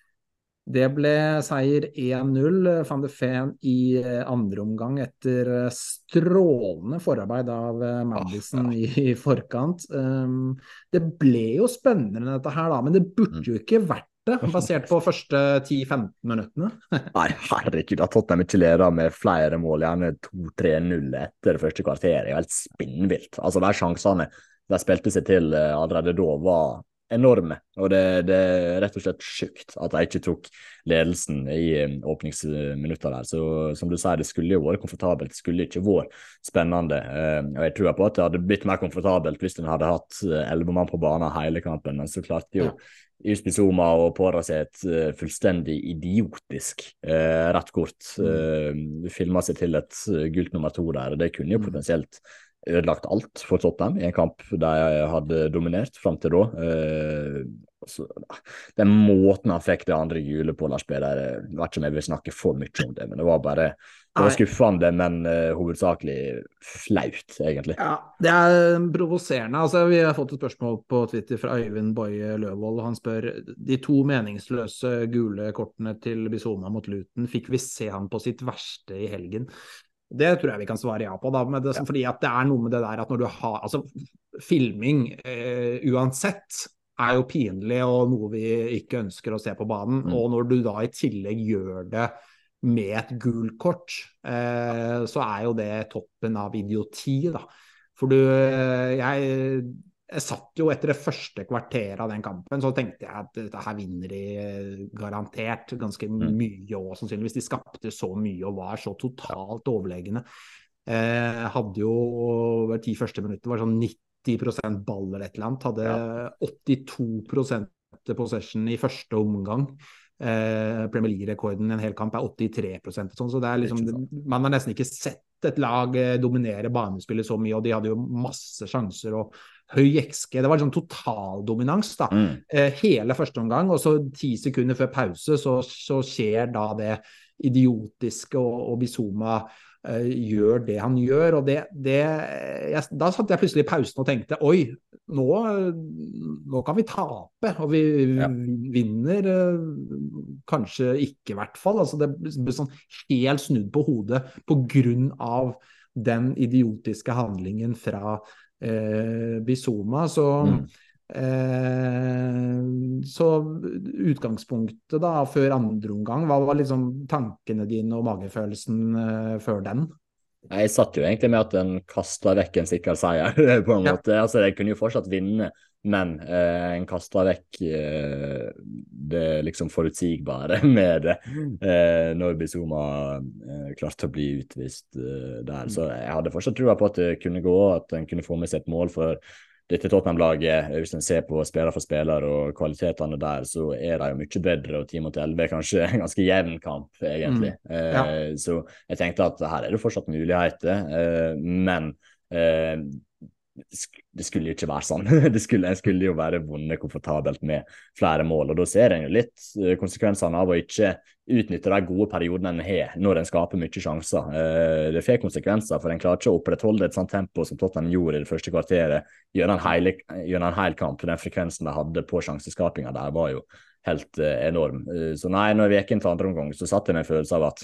det ble seier 1-0. Van de Feen i eh, andre omgang etter eh, strålende forarbeid av eh, Madison i, i forkant. Um, det ble jo spennende dette her, da, men det burde jo ikke vært det, basert på første 10-15 minuttene. Nei, herregud, at Tottenham ikke leder med flere mål, gjerne 2-3-0 etter det første kvarteret, er jo helt spinnvilt. Altså, de sjansene de spilte seg til eh, allerede da, var enorme. Og det, det er rett og slett sjukt at de ikke tok ledelsen i eh, åpningsminutta der. Så som du sier, det skulle jo vært komfortabelt, det skulle ikke vært spennende. Eh, og jeg tror på at det hadde blitt mer komfortabelt hvis en hadde hatt eh, elleve mann på banen hele kampen, men så klarte jo Ysby Zuma og Påra seg et uh, fullstendig idiotisk uh, rett kort. Uh, Filma seg til et uh, gult nummer to der. og Det kunne jo potensielt ødelagt alt for Tottenham i en kamp de hadde dominert fram til da. Uh, så, den måten han fikk det andre hjulet på, Lars Peder, jeg vet ikke om jeg vil snakke for mye om det, men det var bare det var skuffende, men uh, hovedsakelig flaut, egentlig. Ja, det er provoserende. Altså, vi har fått et spørsmål på Twitter fra Øyvind Boje Løvold. Han spør de to meningsløse gule kortene til Bizona mot Luton, fikk vi se han på sitt verste i helgen? Det tror jeg vi kan svare ja på, da. Det, ja. Fordi at det er noe med det der at når du har Altså, filming eh, uansett er jo pinlig og noe vi ikke ønsker å se på banen. Mm. Og når du da i tillegg gjør det med et gult kort, eh, så er jo det toppen av idioti, da. For du jeg, jeg satt jo etter det første kvarteret av den kampen, så tenkte jeg at dette her vinner de garantert ganske mye òg, sannsynligvis. De skapte så mye og var så totalt overlegne. Eh, hadde jo over ti første minutter var sånn 90 ball eller et eller annet. Hadde ja. 82% possession i første omgang. Eh, Premier League-rekorden i en hel kamp er 83% sånn, så det er liksom, man har nesten ikke sett et lag dominere banespillet så mye, og de hadde jo masse sjanser og høy XG. Det var liksom totaldominans da, mm. eh, hele første omgang, og så ti sekunder før pause så, så skjer da det idiotiske, og, og Bizuma uh, gjør det han gjør. og det, det jeg, Da satt jeg plutselig i pausen og tenkte oi, nå, nå kan vi tape. Og vi ja. vinner uh, kanskje ikke, i hvert fall. altså Det ble sånn helt snudd på hodet pga. den idiotiske handlingen fra uh, Bizuma. Så mm. Eh, så utgangspunktet da, før andre omgang, hva var liksom tankene dine og magefølelsen eh, før den? Jeg satt jo egentlig med at en kasta vekk en sikker seier, på en måte. Altså, jeg kunne jo fortsatt vinne, men eh, en kasta vekk eh, det liksom forutsigbare med det eh, når Bizuma eh, klarte å bli utvist eh, der. Så jeg hadde fortsatt trua på at det kunne gå, at en kunne få med seg et mål. for dette Tottenham-laget, hvis en ser på spiller for spiller og kvalitetene der, så er de jo mye bedre. Og 10 mot 11 er kanskje en ganske jevn kamp, egentlig. Mm. Ja. Eh, så jeg tenkte at her er det fortsatt muligheter, eh, men eh, det skulle jo ikke være sånn. Det skulle, en skulle jo være vunnet komfortabelt med flere mål. og Da ser en jo litt eh, konsekvensene av å ikke utnytte de gode periodene en har når en skaper mye sjanser. Eh, det får konsekvenser, for en klarer ikke å opprettholde et sånt tempo som Tottenham gjorde i det første kvarteret gjennom en hel, kamp. Den frekvensen de hadde på sjanseskapinga der, var jo helt enorm. Så nei, når vi gikk inn til andre omgang, så satt jeg med en følelse av at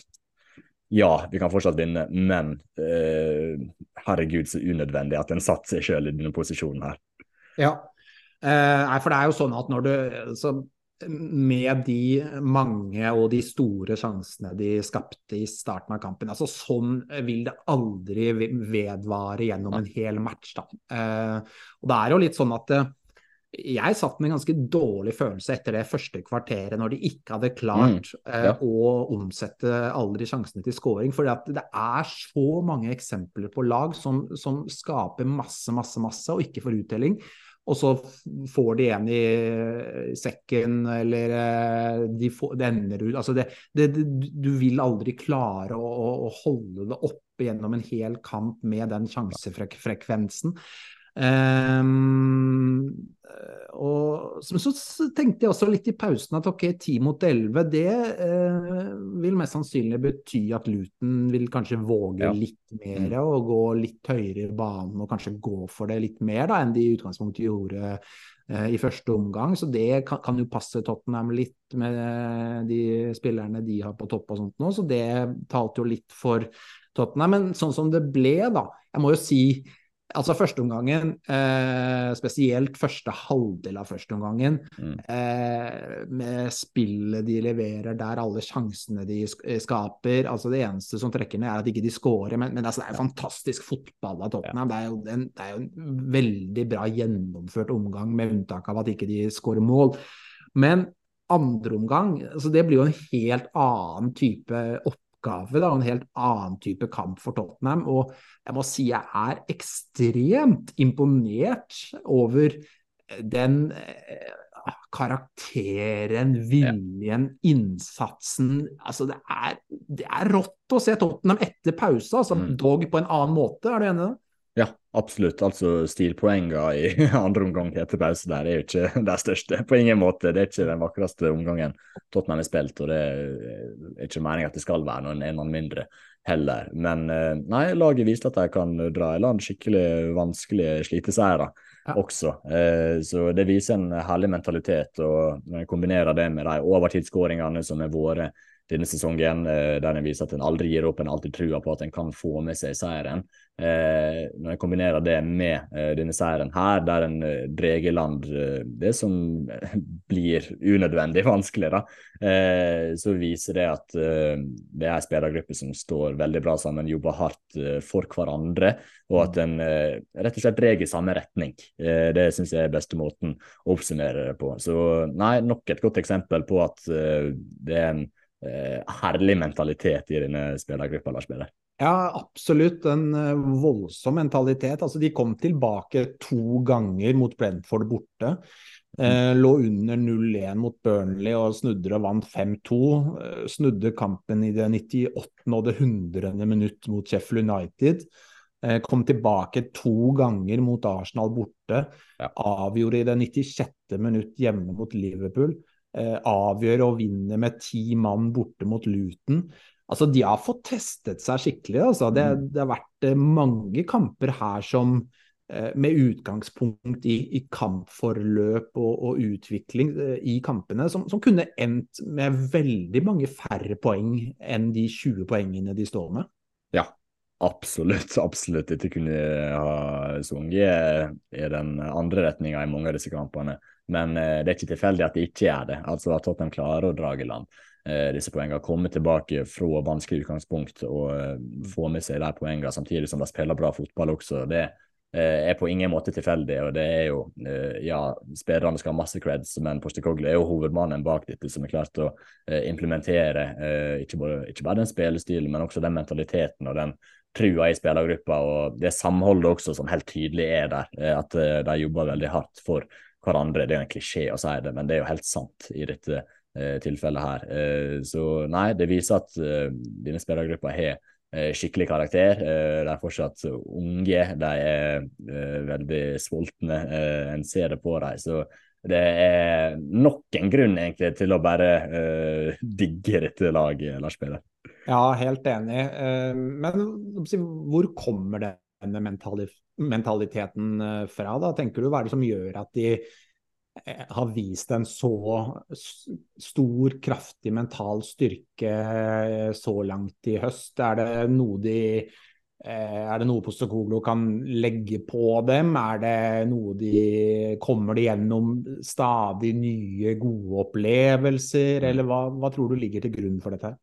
ja, vi kan fortsatt vinne, men eh, herregud, så unødvendig at en satte seg sjøl i denne posisjonen her. Ja, eh, for det er jo sånn at når du så med de mange og de store sjansene de skapte i starten av kampen. altså Sånn vil det aldri vedvare gjennom en hel match. da. Eh, og Det er jo litt sånn at eh, jeg satt med en ganske dårlig følelse etter det første kvarteret, når de ikke hadde klart mm, ja. uh, å omsette alle de sjansene til scoring. For det er så mange eksempler på lag som, som, skaper masse, masse, masse, og ikke får uttelling. Og så får de en i sekken, eller eh, de får, det ender ut altså det, det, Du vil aldri klare å, å holde det oppe gjennom en hel kamp med den sjansefrekvensen. Um, og så, så, tenkte jeg også litt i pausen at ok, 10 mot 11, det uh, vil mest sannsynlig bety at Luton vil kanskje våge ja. litt mer mm. og gå litt høyere i banen og kanskje gå for det litt mer da, enn de i utgangspunktet gjorde uh, i første omgang. Så det kan, kan, jo passe Tottenham litt med de spillerne de har på topp og sånt nå, så det talte jo litt for Tottenham. Men sånn som det ble, da, jeg må jo si Altså førsteomgangen, eh, spesielt første halvdel av førsteomgangen, mm. eh, med spillet de leverer der, alle sjansene de eh, skaper altså Det eneste som trekker ned, er at ikke de scorer, men, men altså, det er jo fantastisk fotball av Tottenham. Ja. Det, er jo en, det er jo en veldig bra gjennomført omgang, med unntak av at ikke de scorer mål. Men andre omgang, altså det blir jo en helt annen type opp oppgave, da, en helt annen type kamp for Tottenham. Og jeg må si jeg er ekstremt imponert over den eh, karakteren, viljen, innsatsen. Altså, det er, det er rått å se Tottenham etter pause, altså, mm. dog på en annen måte. Er du enig i det? Ja, absolutt. Altså Stilpoengene i andre omgang etter pause der er jo ikke det største. På ingen måte. Det er ikke den vakreste omgangen Tottenham har spilt, og det er ikke meningen at det skal være noen en mann mindre heller. Men eh, nei, laget viste at de kan dra i land skikkelig vanskelige sliteseiere ja. også. Eh, så det viser en herlig mentalitet, og når jeg kombinerer det med de overtidsskåringene som har vært denne sesongen, eh, der en viser at en aldri gir opp, en alltid trua på at en kan få med seg seieren. Eh, når jeg kombinerer det med eh, denne seieren her, der en drar i land det som blir unødvendig vanskelig, da, så viser det at det er en som står veldig bra sammen, jobber hardt for hverandre, og at en rett og slett drar i samme retning. det syns jeg er beste måten å oppsummere det på. Så nei, nok et godt eksempel på at det er en herlig mentalitet i denne spillergruppa, Lars Peder. Ja, absolutt. En eh, voldsom mentalitet. Altså, de kom tilbake to ganger mot Brentford borte. Eh, lå under 0-1 mot Burnley og snudde og vant 5-2. Eh, snudde kampen i det 98. og det 100. minutt mot Sheffield United. Eh, kom tilbake to ganger mot Arsenal borte. Ja. Avgjorde i det 96. minutt hjemme mot Liverpool eh, avgjør og vinner med ti mann borte mot Luton. Altså, de har fått testet seg skikkelig. Altså. Det, mm. det har vært eh, mange kamper her som eh, med utgangspunkt i, i kampforløp og, og utvikling eh, i kampene, som, som, kunne endt med veldig mange færre poeng enn de 20 poengene de står med. Ja, absolutt, absolutt ikke kunne ha sunget i den andre retninga i mange av disse kampene. Men eh, det er ikke tilfeldig at de ikke gjør det. Altså at Tottenham klarer å dra i land eh, disse poengene. Komme tilbake fra vanskelig utgangspunkt og eh, få med seg de poengene samtidig som de spiller bra fotball også. Det eh, er på ingen måte tilfeldig. og det er jo, eh, ja, Spillerne skal ha masse creds, men Postekoglu er jo hovedmannen bak dette, som har klart å eh, implementere ikke bare, ikke, bare, den spillestilen, men også den mentaliteten og den trua i spillergruppa og det samholdet også som helt tydelig er der. At de jobber veldig hardt for hverandre. Det er jo en klisjé å si det, men det er jo helt sant i dette eh, tilfellet her. Eh, så nei, det viser at eh, denne spillergruppa har eh, skikkelig karakter. Eh, de er fortsatt unge, de er eh, veldig sultne. en ser det på dem. Så det er nok en grunn egentlig til å bare digge dette laget, Lars Peder. Ja, helt enig. men hvor kommer det denne mentaliteten eh, fra? Da? Tenker du hva er det som gjør at de eh, har vist en så stor, kraftig mental styrke eh, så langt i høst? Er det noe de er det noe Postekoglo kan legge på dem? Er det noe de Kommer de gjennom stadig nye, gode opplevelser, eller hva, hva tror du ligger til grunn for dette?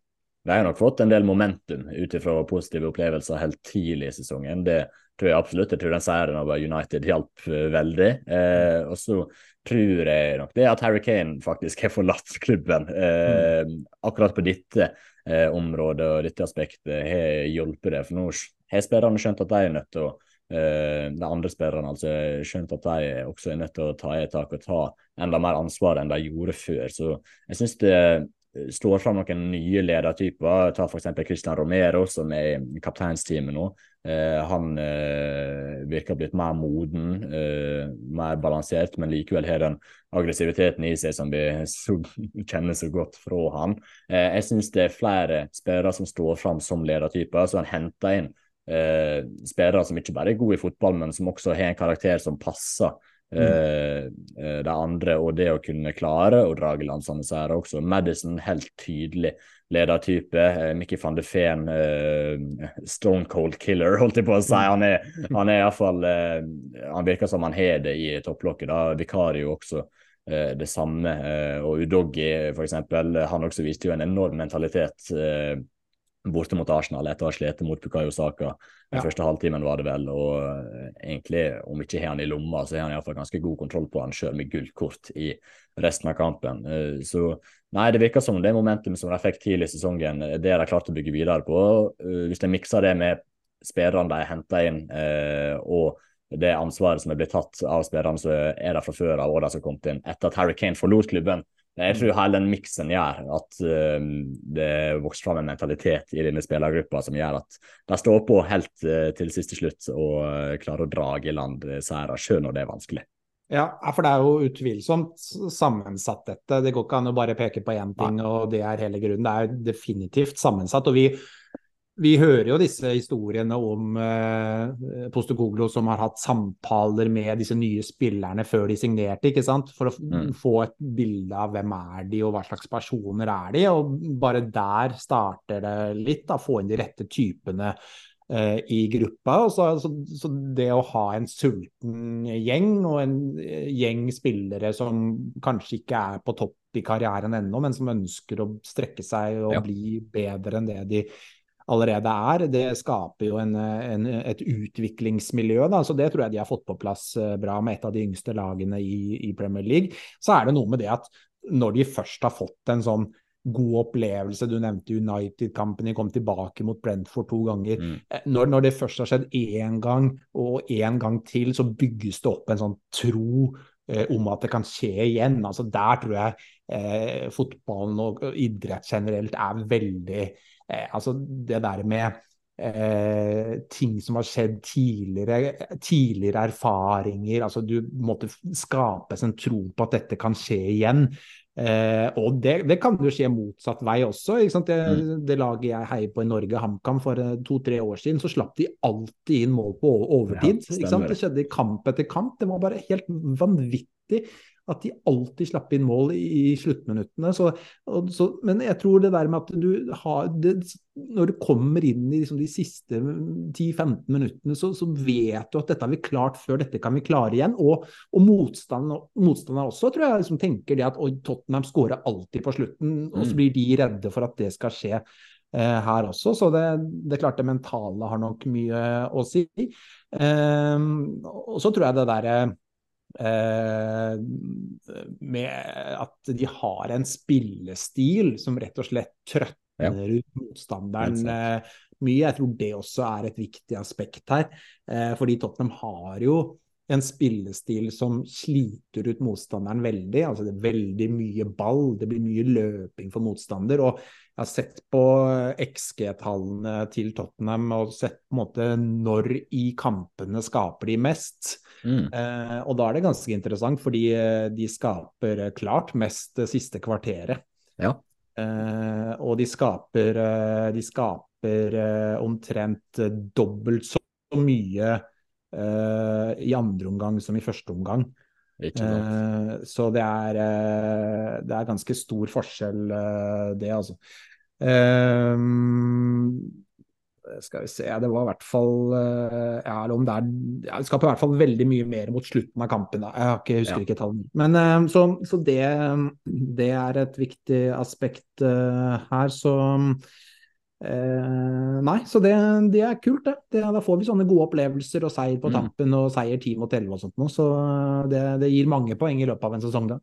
De har nok fått en del momentum ut ifra positive opplevelser helt tidlig i sesongen. Det tror jeg absolutt. Jeg tror den seieren over United hjalp uh, veldig. Eh, og så tror jeg nok det at Harry Kane faktisk har forlatt klubben. Eh, mm. Akkurat på dette eh, området og dette aspektet har hjulpet det. For nå har spillerne skjønt at de er nødt til å Uh, de andre spillerne altså skjønt at de også er nødt til å ta i tak og ta enda mer ansvar enn de gjorde før. Så jeg syns det står fram noen nye ledertyper. Ta f.eks. Christian Romero, som er i kapteinsteamet nå. Eh, han eh, virker blitt mer moden, eh, mer balansert, men likevel har den aggressiviteten i seg som vi kjenner så godt fra han. Eh, jeg syns det er flere spillere som står fram som ledertyper, så han henter inn spillere som ikke bare er gode i fotball, men som også har en karakter som passer Mm. Uh, de andre, og det å kunne klare å dra land seire også. Madison helt tydelig ledertype. Uh, Mickey van de Feen, uh, stone cold killer, holdt jeg på å si. Han er, han er iallfall uh, Han virker som han har det i topplokket. da, Vikario også. det samme. og Udoggi, for eksempel, han også viste jo en enorm mentalitet borte mot Arsenal etter å ha slitt mot Bukayo Saka. Den ja. første halvtimen var det vel. Og eh, egentlig, om ikke har han i lomma, så har han iallfall ganske god kontroll på han sjøl med gullkort i resten av kampen. Eh, så nei, det virker som det momentum som de fikk tidlig i sesongen, det har de klart å bygge videre på. Eh, hvis de mikser det med spillerne de henter inn, og det ansvaret som er blitt tatt av spillerne som er der fra før av, og de som har kommet inn etter at Harry Kane forlot klubben, jeg tror hele den miksen gjør at uh, det vokser fram en mentalitet i denne spillergruppa som gjør at de står på helt uh, til siste slutt og uh, klarer å dra i land seirer, selv når det er vanskelig. Ja, for det er jo utvilsomt sammensatt dette. Det går ikke an å bare peke på én ting, og det er hele grunnen. Det er definitivt sammensatt. og vi vi hører jo disse historiene om eh, Postekoglo som har hatt samtaler med disse nye spillerne før de signerte, ikke sant? for å mm. få et bilde av hvem er de og hva slags personer er de. og Bare der starter det litt, da, få inn de rette typene eh, i gruppa. Så, så, så, det å ha en sulten gjeng og en eh, gjeng spillere som kanskje ikke er på topp i karrieren ennå, men som ønsker å strekke seg og ja. bli bedre enn det de allerede er. Det skaper jo en, en, et utviklingsmiljø, da, så det tror jeg de har fått på plass eh, bra med et av de yngste lagene i, i Premier League. Så er det noe med det at når de først har fått en sånn god opplevelse. Du nevnte United-kampen, de kom tilbake mot Brentford to ganger. Mm. Eh, når, når, det først har skjedd én gang og én gang til, så bygges det opp en sånn tro eh, om at det kan skje igjen. Altså Der tror jeg eh, fotballen og idrett generelt er veldig eh, altså det der med eh, ting som har skjedd tidligere, tidligere erfaringer. altså Du måtte skapes en tro på at dette kan skje igjen. Eh, og det, det, kan jo skje motsatt vei også. Det, mm. det, laget jeg heier på i Norge, HamKam, for eh, to-tre år siden, så slapp de alltid inn mål på overtid. Ja, det skjedde i kamp etter kamp. Det var bare helt vanvittig at de alltid slapp inn mål i, sluttminuttene. Så, så, men jeg tror det der med at du har det, Når du kommer inn i liksom de siste 10-15 minuttene, så, så, vet du at dette har vi klart før, dette kan vi klare igjen. Og, og motstander også tror jeg liksom tenker det at oi, Tottenham skårer alltid på slutten, og så mm. blir de redde for at det skal skje eh, her også. Så det, det er klart det mentale har nok mye å si. Eh, og så tror jeg det derre Eh, med at de har en spillestil som rett og slett trøtner ja. ut motstanderen eh, mye. Jeg tror det også er et viktig aspekt her. Eh, fordi Tottenham har jo en spillestil som sliter ut motstanderen veldig. altså Det er veldig mye ball, det blir mye løping for motstander. og Jeg har sett på XG-tallene til Tottenham og sett på en måte når i kampene skaper de mest. Mm. Eh, og da er det ganske interessant, fordi eh, de skaper klart mest det siste kvarteret. Ja. Eh, og de skaper, eh, de skaper eh, omtrent dobbelt så mye eh, i andre omgang som i første omgang. Uh, så det er, uh, det er ganske stor forskjell, det, altså. skal vi se, det var i hvert fall ja, eller om det er ja, Det skaper i hvert fall veldig mye mer mot slutten av kampen. Da. Jeg ikke, husker ja. ikke tallene. Men så, så det, det, er et viktig aspekt her. Så Eh, nei, så det, det, er kult, det. det. Da får vi sånne gode opplevelser og seier på mm. tampen og seier 10 mot 11 og sånt noe. Så det, det, gir mange poeng i løpet av en sesong, da.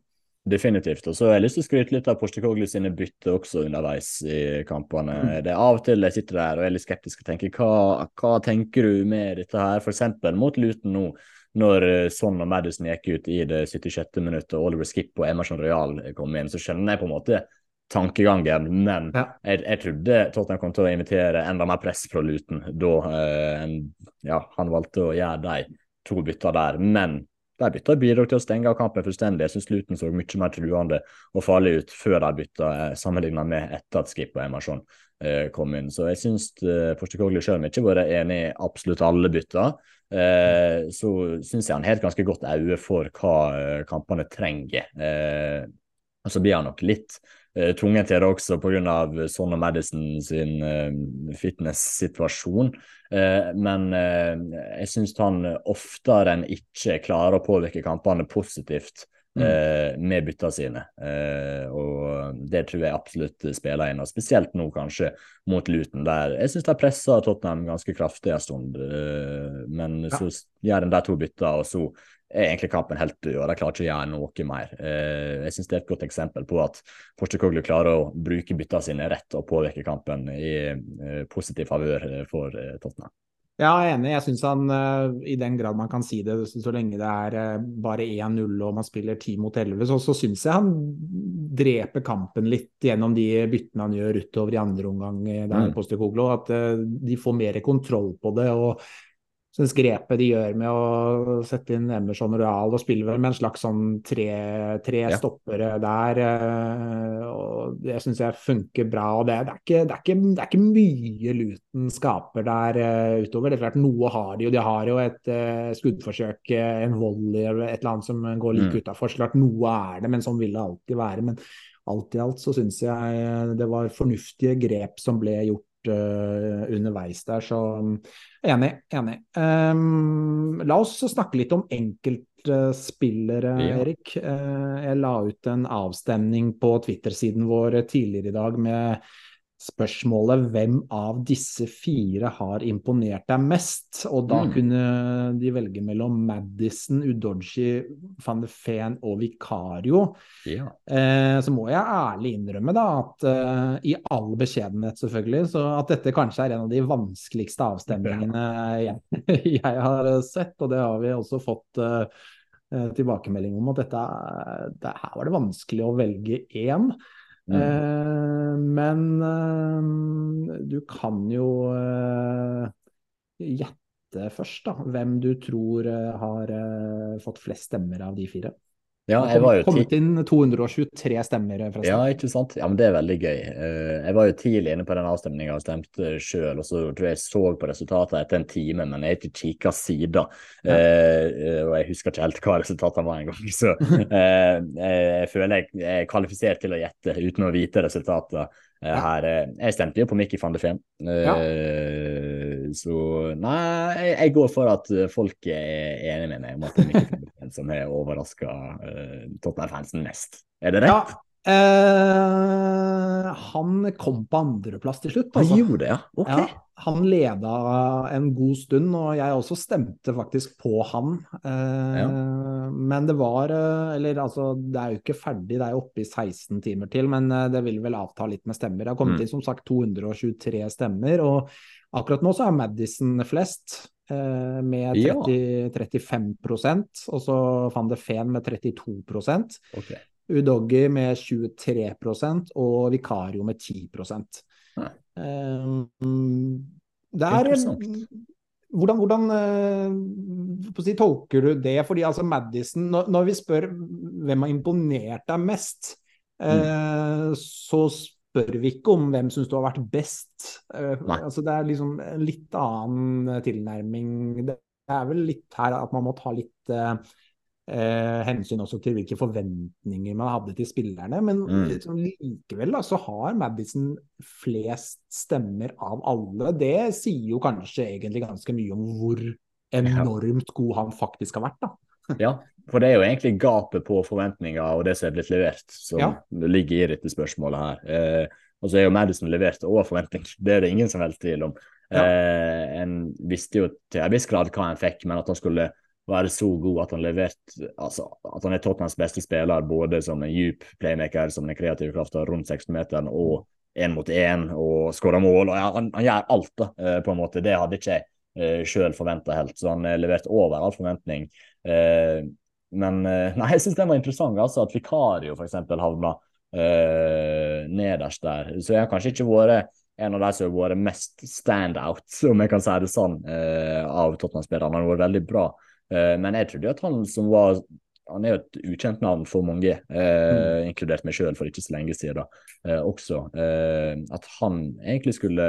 Definitivt. Og så har jeg lyst til å skryte litt av Porstekoglu sine bytter også underveis i kampene. Mm. Det er Av og til jeg sitter der og er litt skeptisk og tenker hva, hva tenker du med dette her, f.eks. mot Luton nå? Når eh, Son og Madison gikk ut i det 76. minuttet og Oliver Skipp og Emerson Royal kom inn, så skjønner jeg på en måte tankegangen, men ja. jeg, jeg, trodde Tottenham kom til å invitere enda mer press fra Luton da eh, ja, han valgte å gjøre de to bytta der. Men de bytta bidro til å stenge av kampen fullstendig. Jeg syns Luton så mye mer truende og farlig ut før de bytta, eh, sammenlignet med etter at Skip og Emerson eh, kom inn. Så jeg syns eh, om jeg ikke har vært enig i absolutt alle bytta, eh, så syns jeg han har et ganske godt øye for hva eh, kampene trenger. Eh, og så blir han nok litt tvunget til det også pga. Son og Madison sin uh, fitness-situasjon. Uh, men jeg syns han oftere enn ikke klarer å påvirke kampene positivt mm. med bytta sine. og det tror jeg absolutt spiller inn, og spesielt nå kanskje mot Luton, der jeg syns de pressa Tottenham ganske kraftig en stund. men ja. så gjør en de to bytta, og så er egentlig kampen helt død, og de klarer ikke å gjøre noe mer. Eh, jeg synes Det er et godt eksempel på at Porstekoglu klarer å bruke bytta sine rett og påvirke kampen i eh, positiv favør for eh, Tottenham. Ja, jeg er enig. Jeg syns han, i den grad man kan si det, så lenge det er bare 1-0 og man spiller 10 mot 11, så, så syns jeg han dreper kampen litt gjennom de byttene han gjør utover i andre omgang der, mm. Postekoglu. At de får mer kontroll på det. og syns grepet de gjør med å sette inn Emerson Royal og spille vel med en slags sånn tre, tre ja. stoppere der, eh, og det syns jeg funker bra. og det, det, er ikke, det, er ikke, det, er ikke, mye Luton skaper der uh, utover. Det er klart Noe har de jo. De har jo et uh, skuddforsøk, en volley eller et eller annet som går like mm. utafor. Så klart noe er det, men sånn vil det alltid være. Men alt i alt så syns jeg det var fornuftige grep som ble gjort uh, underveis der. Så um, enig. enig. Um, la oss snakke litt om enkeltspillere, ja. Erik. Uh, jeg la ut en avstemning på Twitter-siden vår tidligere i dag med spørsmålet hvem av disse fire har imponert deg mest? Og da mm. kunne de velge mellom Madison, Udoji, van de Feen og Vicario. Ja. Eh, så må jeg ærlig innrømme da at eh, i all beskjedenhet selvfølgelig, så at dette kanskje er en av de vanskeligste avstemningene jeg, jeg har sett. Og det har vi også fått eh, tilbakemelding om at dette, det, her var det vanskelig å velge én. Mm. Eh, men eh, du kan jo eh, gjette først, da. Hvem du tror har fått flest stemmer av de fire. Ja, Det jeg var har jo kommet inn 223 stemmer, forresten. Ja, ikke sant? Ja, men Det er veldig gøy. Eh, Jeg var jo tidlig inne på den avstemninga og stemte sjøl, og så tror jeg jeg så på resultatet etter en time, men jeg har ikke kikka sida. Ja. Eh, Og jeg husker ikke helt hva resultatene var engang. Så eh, jeg føler jeg er kvalifisert til å gjette uten å vite resultatene Ja. her. Eh, Jeg stemte jo på Mikki van de Feen, ja. Så nei, jeg- jeg går for at folk er enig med meg om at Mikki van de som har overraska Tottenham-fansen mest. Er det Ja, rett? eh, han kom på andreplass til slutt, Han altså. gjorde det, ja. Ok. Ja, han leda en god stund, og jeg også stemte faktisk på han. Eh, Men det var eh, Eller altså, det er jo ikke ferdig, det er jo oppe i 16 timer til, men eh, det vil vel avta litt med stemmer. Det har kommet Mm. inn som sagt 223 stemmer, og akkurat nå så er Madison flest. Eh, Med Ja. 35% og så van de Ven med 32 okay. Udoggi med 23% og Vikario med 10 Nei. Eh, Det er Hvordan, hvordan eh, si, tolker du det? Fordi altså Madison, når, når vi spør hvem har imponert deg mest, eh, så spør vi ikke om hvem syns du har vært best. Eh, altså det er liksom en litt annen tilnærming. Det er vel litt her at man må ta litt eh, eh, hensyn også til hvilke forventninger man hadde til spillerne. Men Mm. liksom, likevel da, så har Madison flest stemmer av alle. Det sier jo kanskje egentlig ganske mye om hvor enormt god han faktisk har vært. da. Ja, for det er jo egentlig gapet på forventninger og det som er blitt levert, som Ja. ligger i dette spørsmålet her. Eh, og så er jo Madison levert over forventning, det er det ingen som helst tvil om. Ja. Eh, en visste jo til en viss grad hva en fikk, men at han skulle være så god at han leverte altså, At han er Tottenhams beste spiller, både som en djup playmaker, som den kreative krafta rundt 16-meteren og én mot én, og skåra mål. og ja, han, han gjør alt, da, eh, på en måte. Det hadde ikke jeg eh, sjøl forventa helt, så han leverte levert over all forventning. Eh, men eh, nei, jeg syns den var interessant, altså, at Vikario f.eks. havna øh, nederst der. Så jeg har kanskje ikke vært en av de som har vært mest standout, om jeg kan si det sånn, øh, av Tottenham-spillerne. Han har vært veldig bra. Men jeg trodde jo at han som var han er jo et ukjent navn for mange, eh, inkludert meg sjøl for ikke så lenge siden. Eh, også. Eh, at han egentlig skulle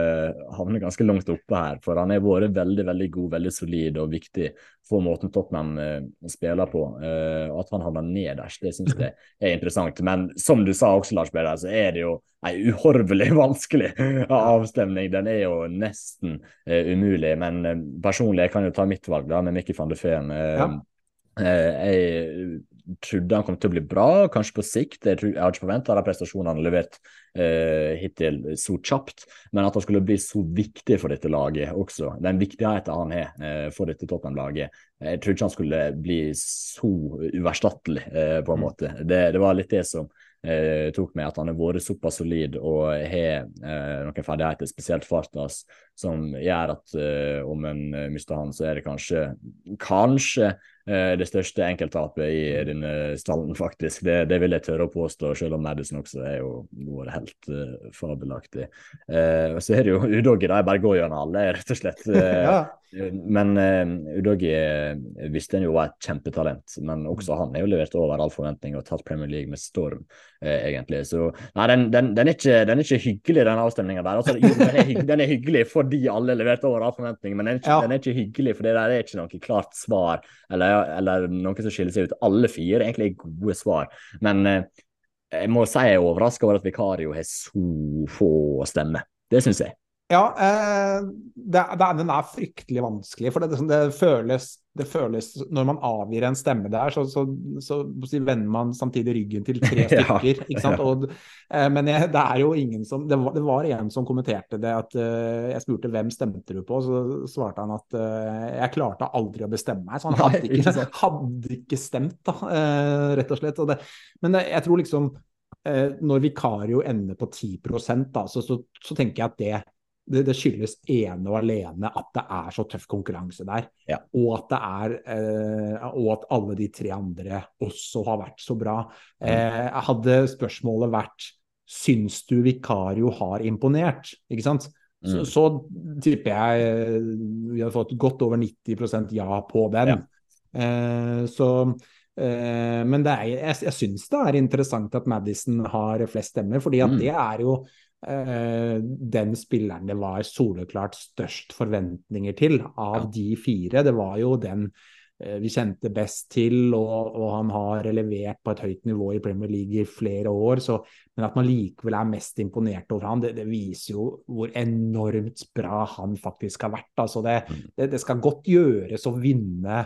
havne ganske langt oppe her, for han har vært veldig veldig god, veldig solid og viktig for måten Tottenham eh, spiller på. Eh, og at han havner nederst, det syns jeg er interessant. Men som du sa også, Lars Beder, så er det jo ei uhorvelig vanskelig avstemning. Den er jo nesten eh, umulig. Men personlig, jeg kan jo ta mitt valg da, med Mikki van de Feen. Ja. Eh, jeg trodde han kom til å bli bra, kanskje på sikt. Jeg, trodde, jeg hadde ikke forventa de prestasjonene han levert eh, hittil så kjapt, men at han skulle bli så viktig for dette laget også. Den viktigheten han har eh, for dette Tottenham-laget. Jeg trodde ikke han skulle bli så uerstattelig, eh, på en måte. Det, det var litt det som eh, tok meg, at han har vært såpass solid og har eh, noen ferdigheter, spesielt fartas, som gjør at uh, om en eh, mister han, så er det kanskje kanskje uh, det største enkelttapet i denne stallen, faktisk. Det, det vil jeg tørre å påstå, selv om Madison også er jo vært helt uh, fabelaktig. Så er det jo Udogi, da. Jeg bare går gjennom alle, rett og slett. Ja. Men uh, Udoggi eh, visste en jo var et kjempetalent, men også han er jo levert over all forventning og tatt Premier League med storm, uh, egentlig. Så nei, den, den, den, er ikke, den er ikke hyggelig, den avstemninga der. Altså, den, er hyggelig, den er hyggelig fordi alle leverte over all forventning, men den er ikke, Ja. den er ikke hyggelig, for det der er ikke noe klart svar, eller, eller noe som skiller seg ut. Alle fire egentlig er gode svar, men eh, jeg må si jeg er overraska over at Vikario har så få stemmer. Det syns jeg. Ja, eh, det, det, den er fryktelig vanskelig. For det, det, føles, det føles Når man avgir en stemme der, så, så, så, så vender man samtidig ryggen til tre stykker. ja. Og, eh, men jeg, det er jo ingen som det var, det var en som kommenterte det, at eh, jeg spurte hvem stemte du på, så svarte han at eh, jeg klarte aldri å bestemme meg. Så han hadde ikke hadde ikke stemt, da, eh, rett og slett. Og det, men jeg tror liksom eh, når Vikario ender på 10 da, så, så, så tenker jeg at det det, det skyldes ene og alene at det er så tøff konkurranse der. Ja. Og, at det er, eh, og at alle de tre andre også har vært så bra. Eh, hadde spørsmålet vært syns du Vikario har imponert, ikke sant? Så, Mm. så tipper jeg eh, vi har fått godt over 90% ja på den. Ja. Eh, så Uh, men er, jeg, jeg syns det er interessant at Madison har flest stemmer, fordi at mm. det er jo den spilleren det var soleklart størst forventninger til av de fire. Det var jo den uh, vi kjente best til, og, og, han har levert på et høyt nivå i Premier League i flere år. Så, men at man likevel er mest imponert over han, det, det viser jo hvor enormt bra han faktisk har vært. Altså det, mm. det, det skal godt gjøres å vinne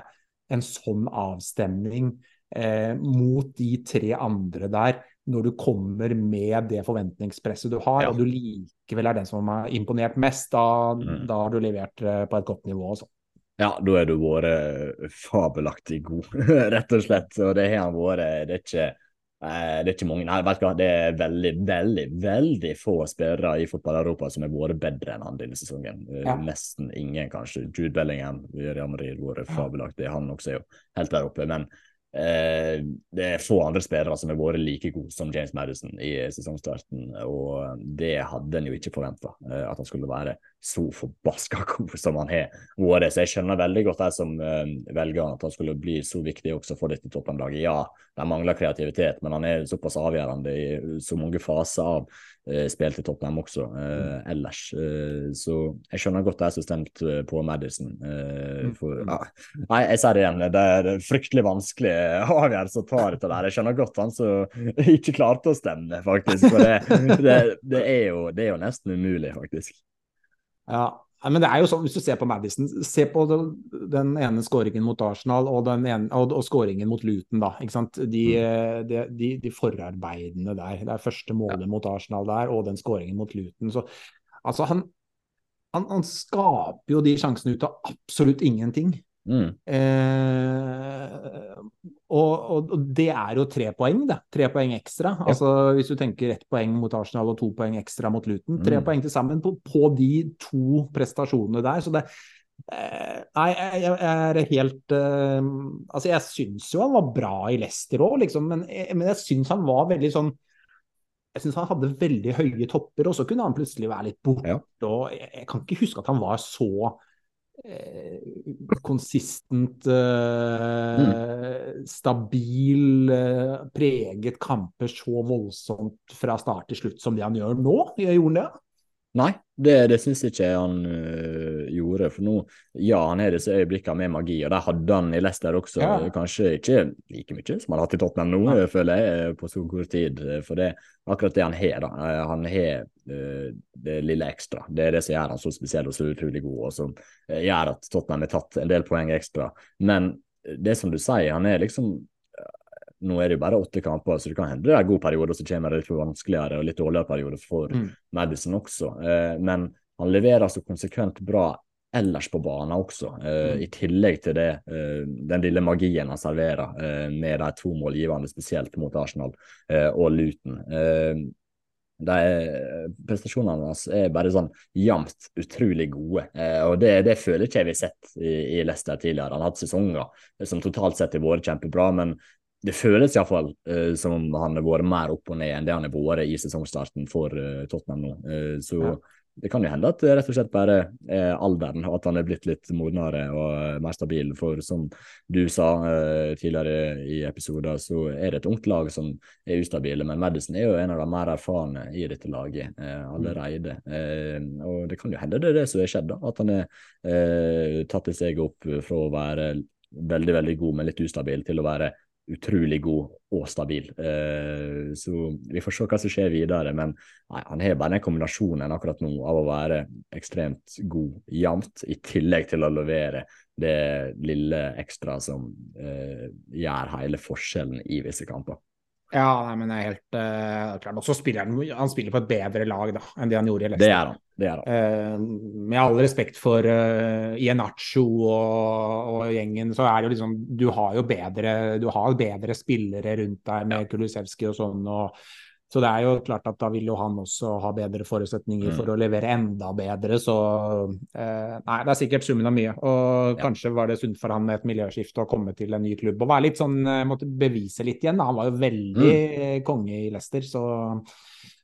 en sånn avstemning eh, mot de tre andre der, når du kommer med det forventningspresset du har, ja. og du likevel er den som har imponert mest, da, mm. da har du levert eh, på et godt nivå. Også. Ja, da er du vært fabelaktig god, rett og slett. Og det har han vært. Det er ikke Eh, det er ikke mange, nei, vet du hva, det er veldig, veldig veldig få spillere i fotball-Europa som har vært bedre enn han denne sesongen. Eh, ja. Nesten ingen, kanskje. Jude Bellingham Real Madrid vært fabelaktig. Han også er jo helt der oppe. Men Eh, det er få andre spillere som har vært like gode som James Madison i sesongstarten, og det hadde en jo ikke forventa, eh, at han skulle være så forbaska god som han har vært. Så jeg skjønner veldig godt de som eh, velger at han skulle bli så viktig også for dette Tottenham-laget. Ja, de mangler kreativitet, men han er såpass avgjørende i så mange faser av Eh, spilt i Tottenham også eh, ellers. Eh, så jeg skjønner godt de som stemte på Madison. Eh, mm. for, ja. Nei, jeg sier det igjen, det er fryktelig vanskelig avgjørelse å ta dette der. Jeg skjønner godt han som ikke klarte å stemme, faktisk. For det, det, det, er jo, det er jo nesten umulig, faktisk. Ja, men det er jo sånn, Hvis du ser på Madison, se på den ene skåringen mot Arsenal og, den ene, og, og skåringen mot Luton. da, ikke sant? De, mm. de, de, de, forarbeidene der. Det er første målet ja. mot Arsenal der, og den skåringen mot Luton. Så altså, han, han, han skaper jo de sjansene ut av absolutt ingenting. Mm. Eh, og, og, og, det er jo tre poeng, det. Tre poeng ekstra. Ja. Altså Hvis du tenker ett poeng mot Arsenal og to poeng ekstra mot Luton. Tre mm. poeng til sammen på, på, de to prestasjonene der. Så det eh, Nei, jeg, jeg, er helt eh, Altså, jeg syns jo han var bra i Leicester òg, liksom, men, eh, men jeg syns han var veldig sånn jeg syns han hadde veldig høye topper, og så kunne han plutselig være litt borte. Ja. og jeg, jeg, kan ikke huske at han var så konsistent, eh, mm. stabil, eh, preget kamper så voldsomt fra start til slutt som det han gjør nå. i det? Nei, det, det syns ikke han øh, gjorde. For nå, ja, han har disse øyeblikkene med magi, og der hadde han i Leicester også. Ja. Kanskje ikke like mye som han har hatt i Tottenham nå, ja. føler jeg, på så kort tid. For det er akkurat det han har. da. Eh, han har øh, det lille ekstra. Det er det som gjør han så spesiell og så utrolig god, og som gjør at Tottenham har tatt en del poeng ekstra. Men det som du sier, han er liksom nå er det jo bare åtte kamper, så det kan hende det er en god periode, og så kommer det litt vanskeligere og litt dårligere periode for mm. Madison også. Eh, men han leverer så konsekvent bra ellers på banen også, eh, mm. i tillegg til det, eh, den lille magien han serverer eh, med de to målgiverne, spesielt mot Arsenal eh, og Luton. Eh, de prestasjonene hans er bare sånn jevnt utrolig gode. Eh, og det, det, føler ikke jeg vi har sett i, i Leicester tidligere. Han har hatt sesonger som totalt sett har vært kjempebra, men det føles iallfall uh, som om han har vært mer opp og ned enn det han har vært i sesongstarten for uh, Tottenham nå. Uh, så ja. det kan jo hende at det rett og slett bare er alderen, at han er blitt litt modnere og mer stabil. For som du sa uh, tidligere i episoder, så er det et ungt lag som er ustabile. Men Madison er jo en av de mer erfarne i dette laget allerede. og det kan jo hende det er det som har skjedd, da. At han har tatt et steg opp fra å være veldig, veldig god, men litt ustabil, til å være utrolig god og stabil. Eh, så vi får se hva som skjer videre. Men nei, han har bare den kombinasjonen akkurat nå av å være ekstremt god jevnt, i tillegg til å levere det lille ekstra som eh, gjør hele forskjellen i visse kamper. Ja, nei, men det er helt uh, klart. Og så spiller han, han spiller på et bedre lag da, enn det han gjorde i Leicester. Det er han. Det er han. Uh, med all respekt for uh, Ienacho og, og, gjengen, så er det jo liksom Du har jo bedre, du har bedre spillere rundt deg med ja. Kulusevski og sånn. og så det er jo klart at da vil jo han også ha bedre forutsetninger for mm. å levere enda bedre. Så eh, nei, det er sikkert summen av mye. Og ja. kanskje var det sunt for han med et miljøskifte å komme til en ny klubb og være litt sånn, eh, måtte bevise litt igjen. Han var jo veldig mm. konge i Leicester, så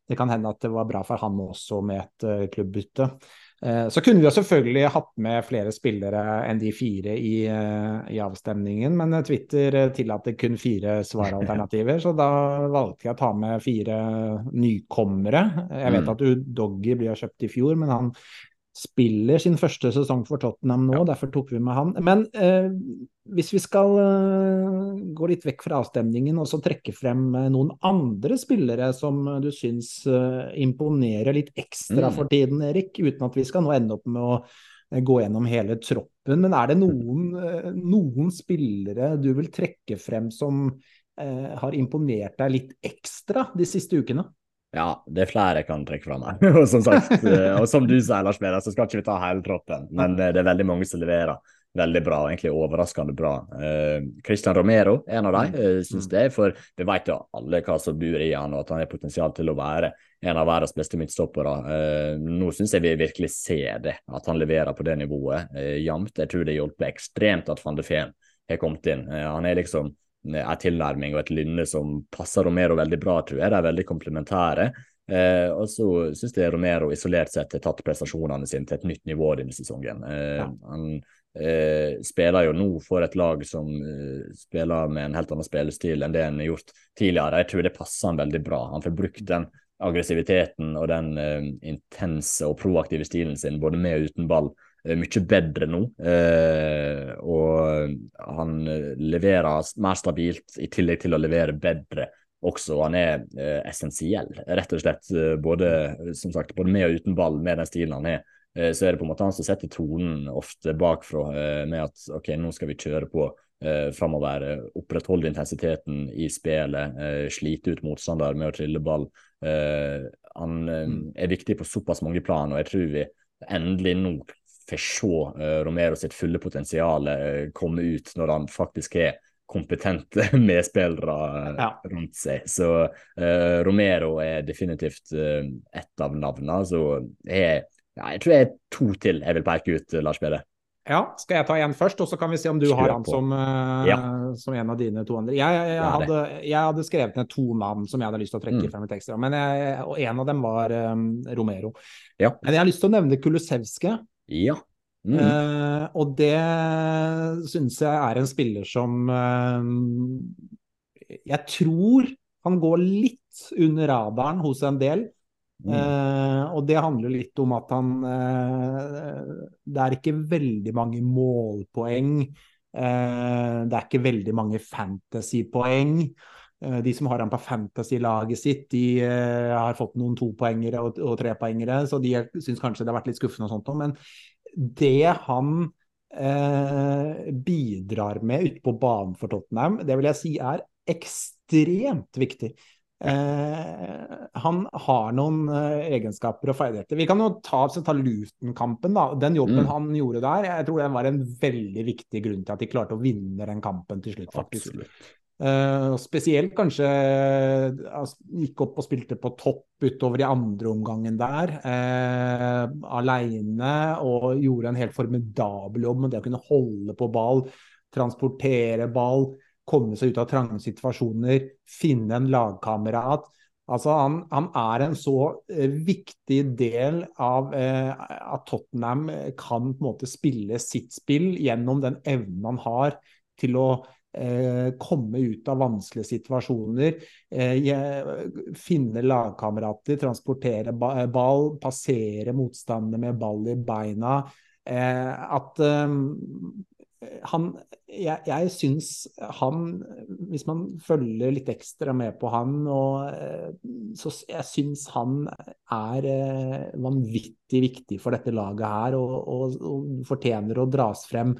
det kan hende at det var bra for han også med et uh, klubbbytte. Eh, så kunne vi jo selvfølgelig hatt med flere spillere enn de fire i, eh, i avstemningen, men Twitter tillater kun fire svaralternativer, så da valgte jeg å ta med fire nykommere. Jeg vet mm. at Udoggy ble kjøpt i fjor, men han spiller sin første sesong for Tottenham nå, ja. derfor tok vi med han. Men eh, hvis vi skal eh, gå litt vekk fra avstemningen og så trekke frem eh, noen andre spillere som du syns eh, imponerer litt ekstra mm. for tiden, Erik, uten at vi skal nå ende opp med å eh, gå gjennom hele troppen, men er det noen, eh, noen spillere du vil trekke frem som har imponert deg litt ekstra de siste ukene? Ja, det er flere jeg kan trekke fra meg. og som sagt, eh, og som du sier, Lars Peder, så skal ikke vi ta hele troppen. Men eh, det er veldig mange som leverer veldig bra, egentlig overraskende bra. Uh, Christian Romero, en av dem, uh, syns mm. det. For vi vet jo alle hva som bor i han, og at han har potensial til å være en av verdens beste midtstoppere. Uh, nå syns jeg vi virkelig ser det, at han leverer på det nivået uh, jevnt. Jeg tror det hjelper ekstremt at van de Feen har kommet inn. han er liksom en tilnærming og et lynne som passer Romero veldig bra, tror jeg. De er veldig komplementære. Eh, og så syns jeg Romero isolert sett har tatt prestasjonene sine til et nytt nivå denne sesongen. Eh, ja. Han eh, spiller jo nå for et lag som eh, spiller med en helt annen spillestil enn det han har gjort tidligere. Jeg tror det passer han veldig bra. Han får brukt den aggressiviteten og den eh, intense og proaktive stilen sin både med og uten ball Eh, mye bedre nå. Eh, og han leverer mer stabilt, i tillegg til å levere bedre også. Han er eh, essensiell, rett og slett. Eh, både, som sagt, både med og uten ball, med den stilen han har. Eh, så er det på en måte han som setter tonen ofte bakfra eh, med at OK, nå skal vi kjøre på eh, framover. Opprettholde intensiteten i spillet, slite ut motstander med å trille ball. han mm. er viktig på såpass mange plan, og jeg tror vi endelig nå får se uh, Romero sitt fulle potensial uh, komme ut når han faktisk er kompetente medspillere uh, ja. rundt seg. Så Romero er definitivt ett av navnene. Så jeg, ja, jeg tror jeg er to til jeg vil peke ut, Lars Peder. Ja, skal jeg ta en først, og så kan vi se om du Kjør har han som, ja. som, en av dine to andre. Jeg, jeg, jeg, hadde, jeg, hadde, skrevet ned to navn som jeg hadde lyst til å trekke mm. frem i ekstra, men og en av dem var um, Romero. Ja. Men jeg har lyst til å nevne Kulusevske. Ja. Mm. Eh, og det syns jeg er en spiller som eh, Jeg tror han går litt under radaren hos en del. Mm. Eh, og det handler litt om at han Det er ikke veldig mange målpoeng. det er ikke veldig mange fantasypoeng. De som har han på fantasy-laget sitt, de har fått noen topoengere og, og trepoengere, så de syns kanskje det har vært litt skuffende og sånt. Men det han eh, bidrar med ute på banen for Tottenham, det vil jeg si er ekstremt viktig. Eh, han har noen eh, egenskaper og ferdigheter. Vi kan jo ta, ta Luton-kampen. da, Den jobben mm. han gjorde der, jeg tror det var en veldig viktig grunn til at de klarte å vinne den kampen til slutt. faktisk. Absolutt. Uh, spesielt kanskje uh, gikk opp og spilte på topp utover i andre omgangen der. Uh, Aleine og gjorde en helt formidabel jobb med det å kunne holde på ball, transportere ball, komme seg ut av trange situasjoner, finne en lagkamerat. Altså, han, han, er en så uh, viktig del av at Tottenham kan på en måte spille sitt spill gjennom den evnen han har til å Eh, komme ut av vanskelige situasjoner, eh, finne lagkamerater, transportere ball, passere motstanderne med ball i beina. Eh, at han Jeg, jeg syns han, hvis man følger litt ekstra med på han, og, så jeg syns han er vanvittig viktig for dette laget her, og, og, og fortjener å dras frem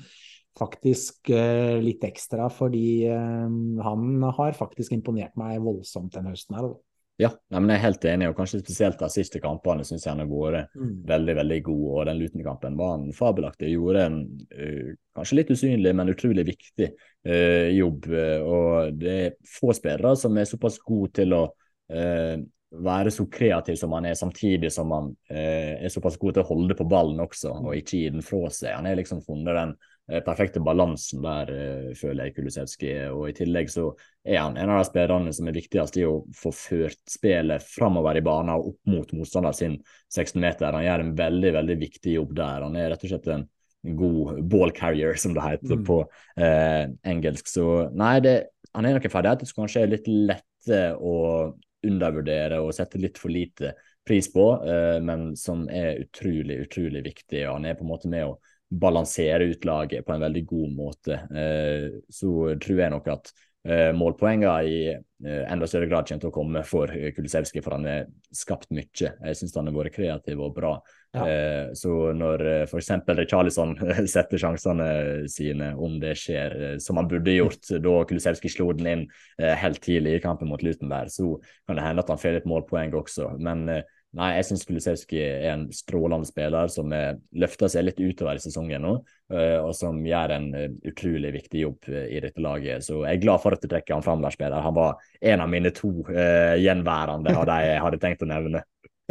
faktisk uh, litt ekstra, fordi uh, han har faktisk imponert meg voldsomt denne høsten her. Ja, nei, men jeg er helt enig, og kanskje spesielt de siste kampene syns jeg han har vært mm. veldig veldig god. og Den Luton-kampen var han fabelaktig. Gjorde en uh, kanskje litt usynlig, men utrolig viktig jobb. og Det er få spillere som er såpass gode til å være så kreativ som han er, samtidig som han eh, er såpass god til å holde på ballen også, og ikke gi den fra seg. Han har liksom funnet den perfekte balansen der, føler jeg Kulusevski. Og i tillegg så er han en av de spillerne som er viktigst i å få ført spillet framover i banen og opp mot motstander sin 16-meter. Han gjør en veldig, veldig viktig jobb der. Han er rett og slett en god ball carrier, som det heter mm. på eh, engelsk. Så nei, det, han er noen ferdigheter som kanskje er litt lette å undervurdere og sette litt for lite pris på, eh, men som er utrolig, utrolig viktig. og Han er på en måte med å balansere ut laget på en veldig god måte. Eh, så tror jeg nok at eh, målpoengene i eh, enda større grad kommer til å komme for Kulisevskij, for han har skapt mye. Jeg syns han har vært kreativ og bra. Ja. Så når f.eks. Charlison setter sjansene sine, om det skjer som han burde gjort da Kulisevskij slo den inn helt tidlig i kampen mot Lutenberg, så kan det hende at han får litt målpoeng også. Men nei, jeg syns Kulisevskij er en strålende spiller som eh, løfter seg litt utover i sesongen nå, og som gjør en utrolig viktig jobb i dette laget. Så jeg er glad for at du trekker han fram, der, spiller. Han var en av mine to gjenværende av de jeg hadde tenkt å nevne.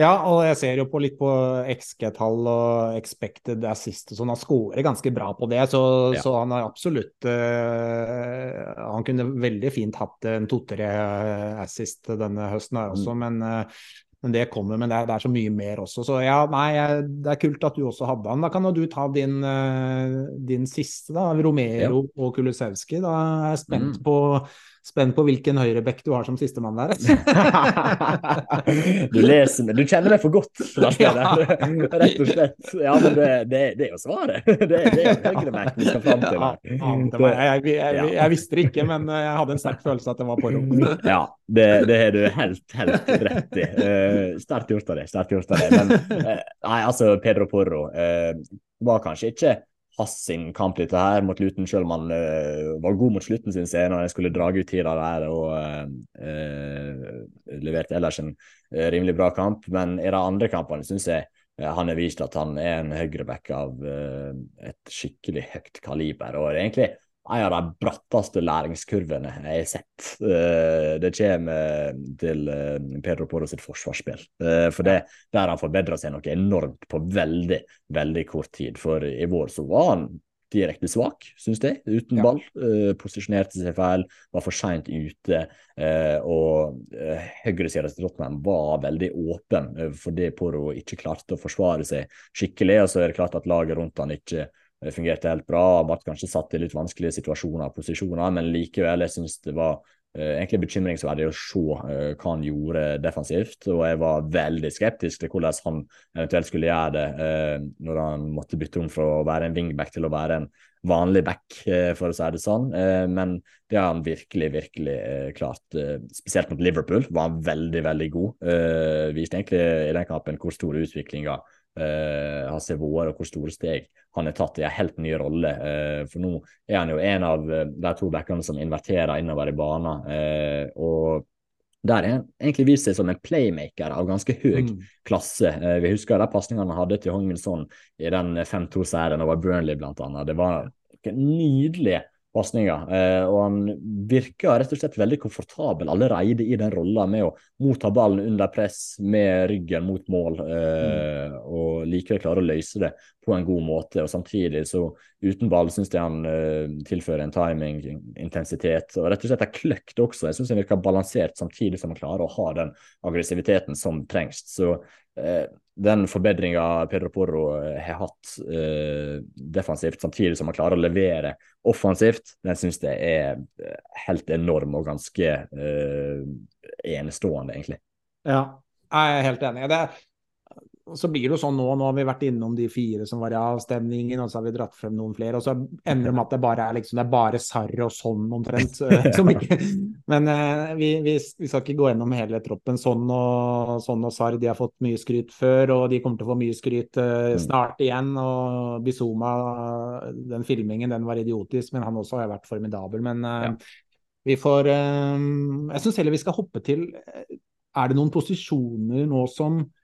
Ja, og jeg ser jo på litt på XG-tall og expected assist og sånn. Han scorer ganske bra på det, så, ja. så han har absolutt uh, Han kunne veldig fint hatt en to-tre assist denne høsten her også, mm. men, uh, men, det kommer. Men det er, det er, så mye mer også. Så ja, nei, det er kult at du også hadde han. Da kan du ta din, uh, din siste, da. Romero ja. og Kulusevski. Da er jeg spent mm. på spent på hvilken høyrebekk du har som sistemann der. du leser meg, du kjenner meg for godt, ja. Rett og slett. Ja, men det, det, det er jo svaret. Det, det er jo høyrebekk vi skal fram til. Ja, jeg, jeg, jeg, jeg, visste det ikke, men jeg hadde en sterk følelse at det var på rom. Ja, det, har du helt, helt rett i. Uh, sterkt gjort av deg. Sterkt gjort av deg. Men uh, nei, altså, Pedro Porro uh, var kanskje ikke hans sin kamp dette her mot Luton, selv om han uh, var god mot slutten sin scene og jeg skulle dra ut tida der og uh, leverte ellers en rimelig bra kamp. Men i de andre kampene syns jeg han har vist at han er en høyreback av et skikkelig høyt kaliber. og egentlig en av de bratteste læringskurvene jeg har sett. Uh, det kommer til uh, Pedro Poro sitt forsvarsspill. For det, der han forbedra seg noe enormt på veldig, veldig kort tid. For i vår så var han direkte svak, syns jeg, uten ja. ball. posisjonerte seg feil, var for seint ute. og høyresida til Tottenham var veldig åpen fordi Poro ikke klarte å forsvare seg skikkelig. Og så er det klart at laget rundt han ikke det fungerte helt bra. Ble kanskje satt i litt vanskelige situasjoner og posisjoner, men likevel, jeg syns det var uh, egentlig bekymringsverdig å se uh, hva han gjorde defensivt. Og jeg var veldig skeptisk til hvordan han eventuelt skulle gjøre det uh, når han måtte bytte om fra å være en wingback til å være en vanlig back, for å si det sånn. men det har han virkelig, virkelig klart. spesielt mot Liverpool var han veldig, veldig god. viste egentlig i den kampen hvor store utviklinga uh, har sett vært, og hvor store steg han har tatt i en helt ny rolle. Uh, for nå er han jo en av eh, de to backene som inverterer innover i banen. Uh, og der har han egentlig vist seg som en playmaker av ganske høy mm. klasse. Uh, vi husker de pasningene han hadde til Hong Min Son i den 5-2-seieren over Burnley, blant annet. Det var nydelige pasninger. Eh, og han virker rett og slett veldig komfortabel allerede i den rolla med å motta ballen under press med ryggen mot mål, eh, mm. og likevel klare å løse det på en god måte. Og samtidig, så uten ball, syns jeg han eh, tilfører en timing, intensitet og rett og slett er kløkt også. Jeg syns han virker balansert samtidig som han klarer å ha den aggressiviteten som trengs. Så den forbedringa Pedro Porro eh, har hatt eh, defensivt, samtidig som han klarer å levere offensivt, den syns jeg er eh, helt enorm og ganske eh, enestående, egentlig. Ja, jeg er helt enig. Det, så blir det jo sånn nå, nå har vi vært innom de fire som var i avstemningen, og så har vi dratt frem noen flere, og så ender det med at det bare er liksom, det er bare Sarr og sånn omtrent. Som Ikke, men eh, vi, vi, vi, skal ikke gå gjennom hele troppen. Sånn og, sånn og Sarr de har fått mye skryt før, og de kommer til å få mye skryt eh, mm. snart igjen. Og Bizuma, den filmingen, den var idiotisk, men han også har vært formidabel. Men eh, ja. vi får eh, Jeg syns heller vi skal hoppe til eh, Er det noen posisjoner nå som Eh,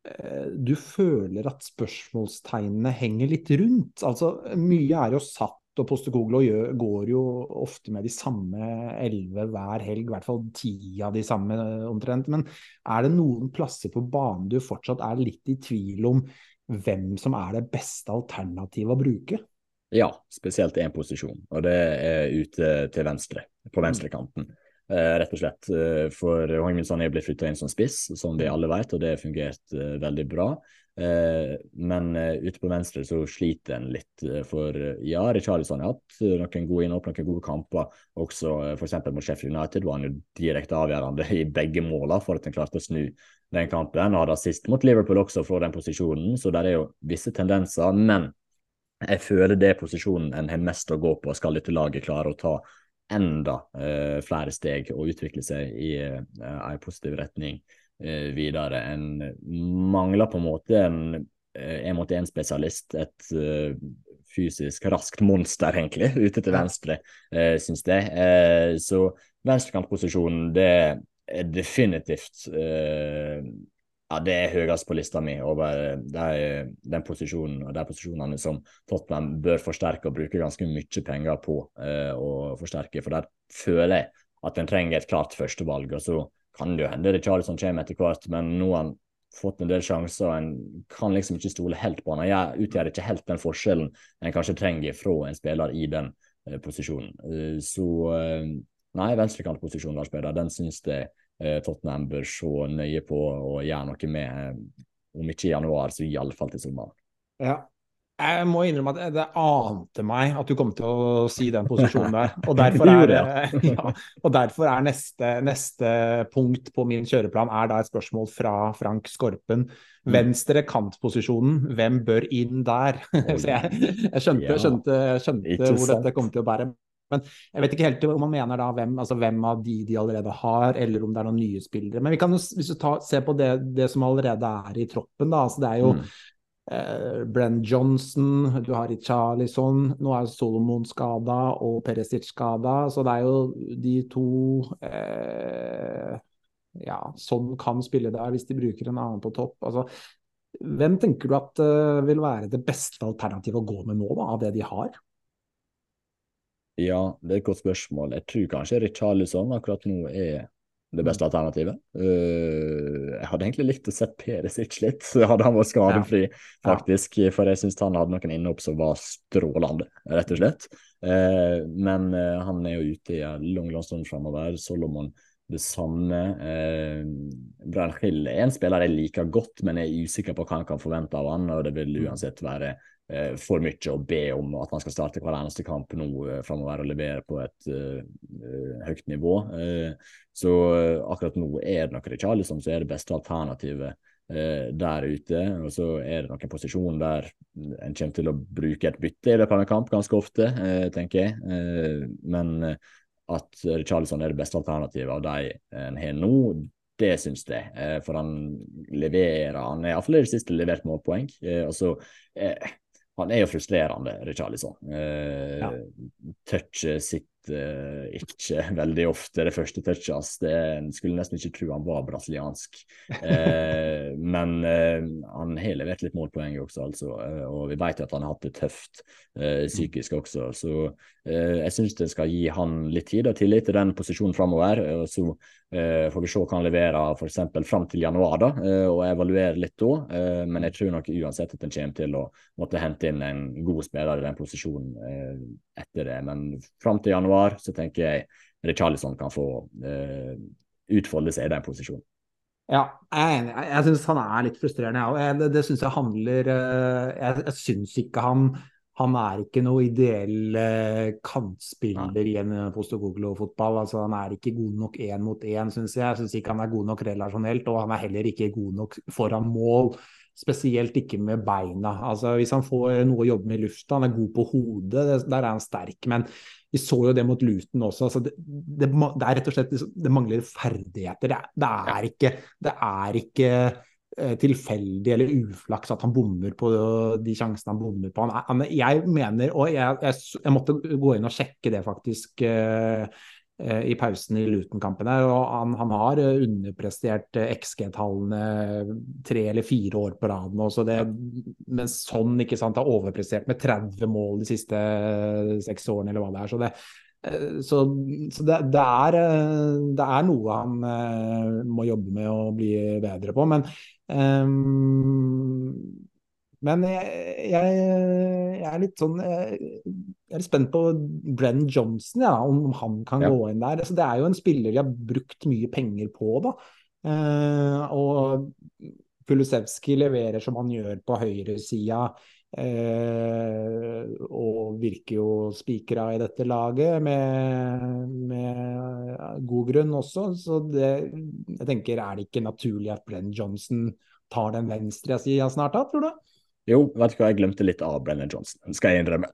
du føler at spørsmålstegnene henger litt rundt. Altså, mye er jo satt, og Postekoglo går jo ofte med de samme elleve hver helg, i hvert fall ti av de samme omtrent. Men er det noen plasser på banen du fortsatt er litt i tvil om hvem som er det beste alternativet å bruke? Ja, spesielt én posisjon, og det er ute til venstre, på venstrekanten. Eh, rett og slett. Eh, for Hong er blitt flytta inn som spiss, som vi alle vet, og det har fungert eh, veldig bra. Men ute på venstre så sliter en litt, for ja, Richarlison har hatt noen gode innhopp, noen gode kamper. Også f.eks. mot Sheffield United var han jo direkte avgjørende i begge målene for at en klarte å snu den kampen. Han hadde sist mot Liverpool også fra den posisjonen, så der er jo visse tendenser. Men jeg føler det er posisjonen en har mest å gå på. Skal dette laget klare å ta enda flere steg og utvikle seg i en positiv retning? Eh, videre. En mangler på en måte en én-mot-én-spesialist. Eh, et uh, fysisk raskt monster, egentlig, ute til venstre, uh, syns jeg. Så venstrekantposisjonen, det er definitivt ja, det er høyest på lista mi over de, den posisjonen og de posisjonene som Tottenham bør forsterke og bruke ganske mye penger på å forsterke. For der føler jeg at en trenger et klart førstevalg. og så kan det jo hende Richarlison kommer etter hvert, men nå har han fått en del sjanser. og En kan liksom ikke stole helt på han. Han utgjør ikke helt den forskjellen en kanskje trenger fra en spiller i den eh, posisjonen. Uh, så uh, nei, venstrekantposisjonen Lars Peder, den syns jeg uh, Tottenham bør se nøye på og gjøre noe med. om ikke i januar, så iallfall til sommeren. Ja, jeg må innrømme at det ante meg at du kom til å si den posisjonen der. Og derfor er, ja, og derfor er neste, neste, punkt på min kjøreplan er da et spørsmål fra Frank Skorpen. Mm. Venstre kantposisjonen, hvem bør inn der? Så jeg, jeg skjønte, skjønte, skjønte hvor dette kom til å bære. Men jeg vet ikke helt om man mener da hvem, altså hvem av de de allerede har, eller om det er noen nye spillere. Men vi kan jo, hvis du ta, se på det, det, som allerede er i troppen, da. altså Det er jo mm eh, Brenn Johnson, du har Richarlison, nå er Solomon skada og Peresic skada, så det er jo de to eh, ja, sånn kan spille der hvis de bruker en annen på topp. Altså, hvem tenker du at uh, vil være det beste alternativet å gå med nå, da, av det de har? Ja, det er et godt spørsmål. Jeg tror kanskje Richarlison akkurat nå er det beste alternativet. Uh, jeg hadde egentlig likt å sett Peresic litt, hadde han vært skadefri, ja. faktisk. For jeg syns han hadde noen innhopp som var strålende, rett og slett. Uh, men uh, han er jo ute i en lang, lang stund framover. Solomon det samme. Uh, Brian Hill er en spiller jeg liker godt, men jeg er usikker på hva han kan forvente av han, og det vil mm. uansett være for mye å be om at man skal starte hver eneste kamp nå uh, framover og levere på et uh, høyt nivå. Så akkurat nå er det nok Richarlison som er det beste alternativet der ute. Og så er det nok en posisjon der en kommer til å bruke et bytte i løpet av en kamp ganske ofte, tenker jeg. men at Richarlison er det beste alternativet av de en har nå, det syns jeg. For han leverer Han har iallfall i det siste levert målpoeng. og så han er jo frustrerende, Richarlison. Eh, ja. Touchet sitter eh, ikke veldig ofte, det første touchet hans. En skulle nesten ikke tro han var brasiliansk. Eh, men eh, han har levert litt målpoeng også, altså. Eh, og vi vet jo at han har hatt det tøft eh, psykisk også. Så jeg syns det skal gi han litt tid og tillit til den posisjonen framover. Og så får vi se hva han leverer f.eks. fram til januar, da, uh, og evaluere litt da. Uh, men jeg tror nok uansett at en kommer til å måtte hente inn en god spiller i den posisjonen etter det. Men fram til januar så tenker jeg Richarlison kan få utfolde seg i den posisjonen. Ja, jeg er enig. Jeg syns han er litt frustrerende, jeg òg. Det, det syns jeg handler Jeg, jeg syns ikke han han er ikke noe ideell eh, kantspiller i en Postokoglo-fotball. Altså, han er ikke god nok én mot én, syns jeg. Jeg syns ikke han er god nok relasjonelt, og han er heller ikke god nok foran mål. Spesielt ikke med beina. Altså, hvis han får noe å jobbe med i lufta, han er god på hodet, det, der er han sterk. Men vi så jo det mot Luton også. Altså, det, det, det, er rett og slett Det mangler ferdigheter. Det, er ikke, det er ikke tilfeldig eller uflaks at han bommer på de sjansene han bommer på. Han, jeg mener, og jeg, jeg, jeg, måtte gå inn og sjekke det faktisk uh, uh, i pausen i Luton-kampen her, og han, han har underprestert XG-tallene tre eller fire år på rad nå. Så det, men sånn ikke sant, har overprestert med 30 mål de siste seks årene, eller hva det er. så det så, så det, det, er, det, er, noe han må jobbe med å bli bedre på. Men Um, Men jeg, jeg, jeg, er litt sånn Jeg er litt spent på Brenn Johnson, ja, om han kan ja. gå inn der. Altså, det er jo en spiller vi har brukt mye penger på, da. Uh, og Kulusevski leverer som han gjør på høyresida. Eh, og virker jo spikra i dette laget med, med, god grunn også. Så det, jeg tenker, er det ikke naturlig at Brenn Johnson tar den venstre sida snart da, tror du? Jo, vet du hva, jeg glemte litt av Brennan Johnson, skal jeg innrømme.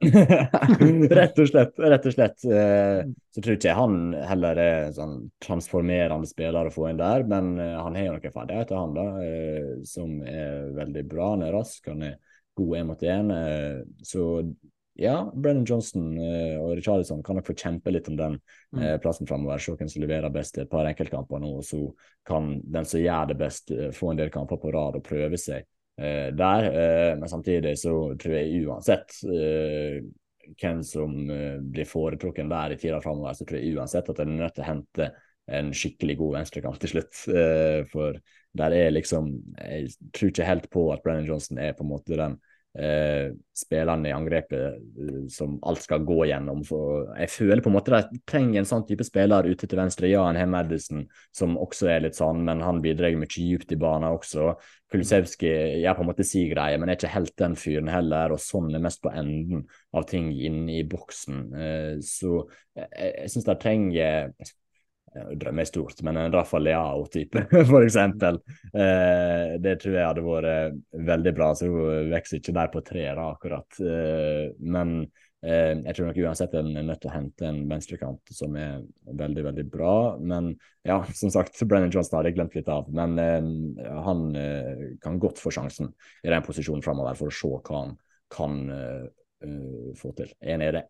rett og slett. rett og slett. Eh, så tror ikke jeg han heller er sånn transformerende spiller å få inn der, men eh, han har jo noen ferdigheter, han da, eh, som er veldig bra. Han er rask, han er god én mot én. Så ja, Brennan Johnson og Richarlison kan nok få kjempe litt om den mm. plassen framover. Se hvem som leverer best et par enkeltkamper nå, og så kan den som gjør det best, få en del kamper på rad og prøve seg eh, der. Eh, men samtidig så tror jeg uansett eh, hvem som eh, blir foretrukken der i tida framover, så tror jeg uansett at en er nødt til å hente en skikkelig god venstrekant til slutt. Eh, for der er liksom Jeg tror ikke helt på at Brennan Johnson er på en måte den eh, spillerne i angrepet eh, som alt skal gå gjennom. For jeg føler på en måte de trenger en sånn type spiller ute til venstre. Ja, en har Madison, som også er litt sånn, men han bidrar mye dypt i banen også. Kulisevskij gjør på en måte si greie, men er ikke helt den fyren heller. Og sånn er mest på enden av ting inne i boksen. Eh, så jeg, jeg syns de trenger drømmer er stort, men en Rafa Leao-type, f.eks. Eh, det tror jeg hadde vært eh, veldig bra. Så hun vokser ikke der på treet, akkurat. Eh, men eh, jeg tror nok uansett en er nødt til å hente en venstrekant som er veldig, veldig bra. Men ja, som sagt, Brennan Johnson hadde jeg glemt litt av. Men eh, han eh, kan godt få sjansen i den posisjonen framover for å se hva han kan få til. Enig i det.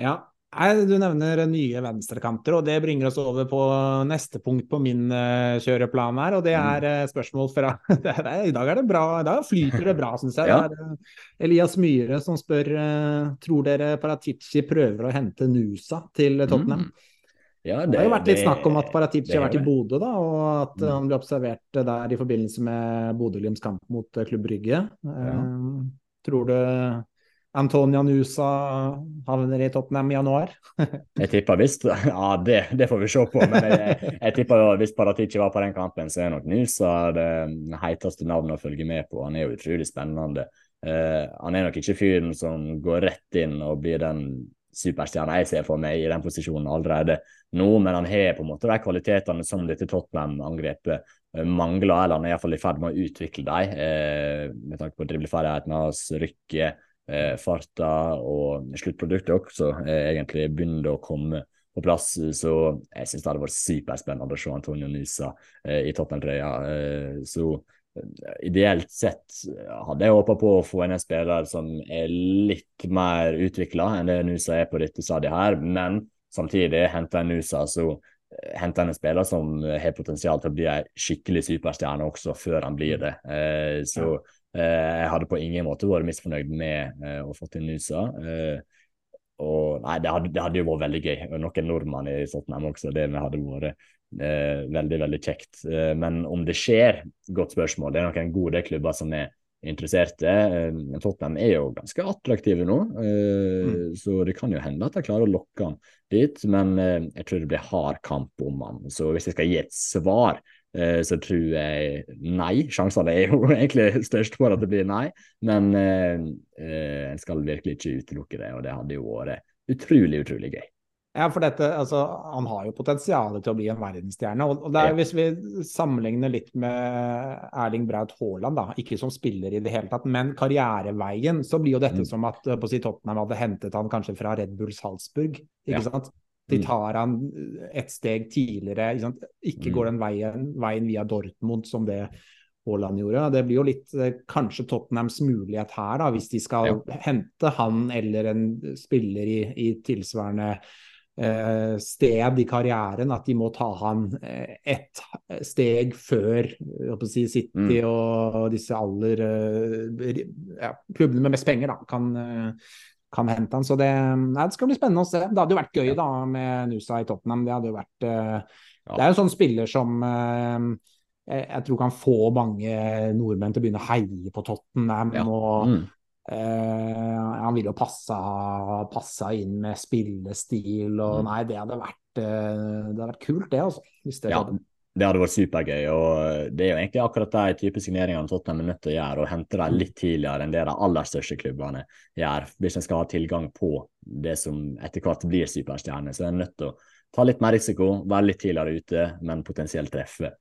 Ja, Du nevner nye venstrekanter, og det bringer oss over på neste punkt på min uh, kjøreplan her. Og det mm. er uh, spørsmål fra I dag er det bra, i dag flyter det bra, syns jeg. Ja. Det er uh, Elias Myhre som spør tror dere Paratici prøver å hente Nusa til Tottenham. Mm. Ja, det, det, har jo vært litt det, snakk om at Paratici har vært i Bodø, da, og at mm. han ble observert der i forbindelse med Bodø-Glimts kamp mot Klubb Brygge. Ja. tror du Antonia Nusa havner i Tottenham i januar? jeg tipper visst Ja, det, det, får vi se på. Men jeg, jeg tipper hvis Paratici var på den kampen, så er nok Nusa det heiteste navnet å følge med på. Han er jo utrolig spennende. Uh, han er nok ikke fyren som går rett inn og blir den superstjerna jeg ser for meg i den posisjonen allerede nå, men han har på en måte de kvalitetene som dette Tottenham-angrepet eh, mangler, eller han er iallfall i ferd med å utvikle dem, eh, med tanke på dribleferdighetene hans, rykket eh, farta og sluttproduktet også eh, egentlig begynner å komme på plass. Så jeg syns det hadde vært superspennende å se Antonio Nysa eh, i Tottenham-trøya. Eh, så eh, ideelt sett hadde jeg håpa på å få en spiller som er litt mer utvikla enn det Nusa er på dette stadiet her, men samtidig henter en Nusa, så eh, henter en spiller som har potensial til å bli ei skikkelig superstjerne også før han blir det. Eh, så Eh, jeg hadde på ingen måte vært misfornøyd med eh, å få til Nusa. Eh, og nei, det hadde, det hadde, jo vært veldig gøy. Og noen nordmenn i Tottenham også. Det hadde vært eh, veldig, veldig kjekt. Eh, men om det skjer, godt spørsmål. Det er noen gode klubber som er interesserte. Eh, Tottenham er jo ganske attraktive nå, mm. så det kan jo hende at de klarer å lokke han dit. Men jeg tror det blir hard kamp om han. Så hvis jeg skal gi et svar, Eh, så tror jeg nei. Sjansene er jo egentlig størst for at det blir nei, men eh, eh, en skal virkelig ikke utelukke det. Og det hadde jo vært utrolig, utrolig gøy. Ja, for dette, altså, Han har jo potensial til å bli en verdensstjerne. og, og er, Hvis vi sammenligner litt med Erling Braut Haaland, da, ikke som spiller i det hele tatt, men karriereveien, så blir jo dette mm. som at på si Tottenham hadde hentet han kanskje fra Red Bull Salzburg. ikke ja. sant? De mm. tar han et steg tidligere. Ikke, ikke går mm. den veien, veien, via Dortmund som det Haaland gjorde. Det blir jo litt eh, kanskje Tottenhams mulighet her, da, hvis de skal ja. hente han eller en spiller i, i tilsvarende eh, sted i karrieren. At de må ta han eh, ett steg før si, City mm. og disse aller eh, ja, klubbene med mest penger da, kan eh, kan hente han. Så det, nei, det, skal bli spennende å se. Det hadde jo vært gøy da med Nusa i Tottenham. Det hadde jo vært uh, ja. Det er jo en sånn spiller som uh, jeg, jeg tror kan få mange nordmenn til å begynne å heie på Tottenham. Ja. og Mm. eh, Han ville jo passa, passa inn med spillestil og Mm. Nei, det hadde vært, det hadde vært kult, det, altså. Hvis det Ja, skjedde. Det hadde vært supergøy. og Det er jo egentlig akkurat de type signeringene Tottenham er nødt til å gjøre, og hente dem litt tidligere enn det de aller største klubbene gjør. Hvis en skal ha tilgang på det som etter hvert blir superstjerne, så er en nødt til å ta litt mer risiko, være litt tidligere ute, men potensielt treffe eh,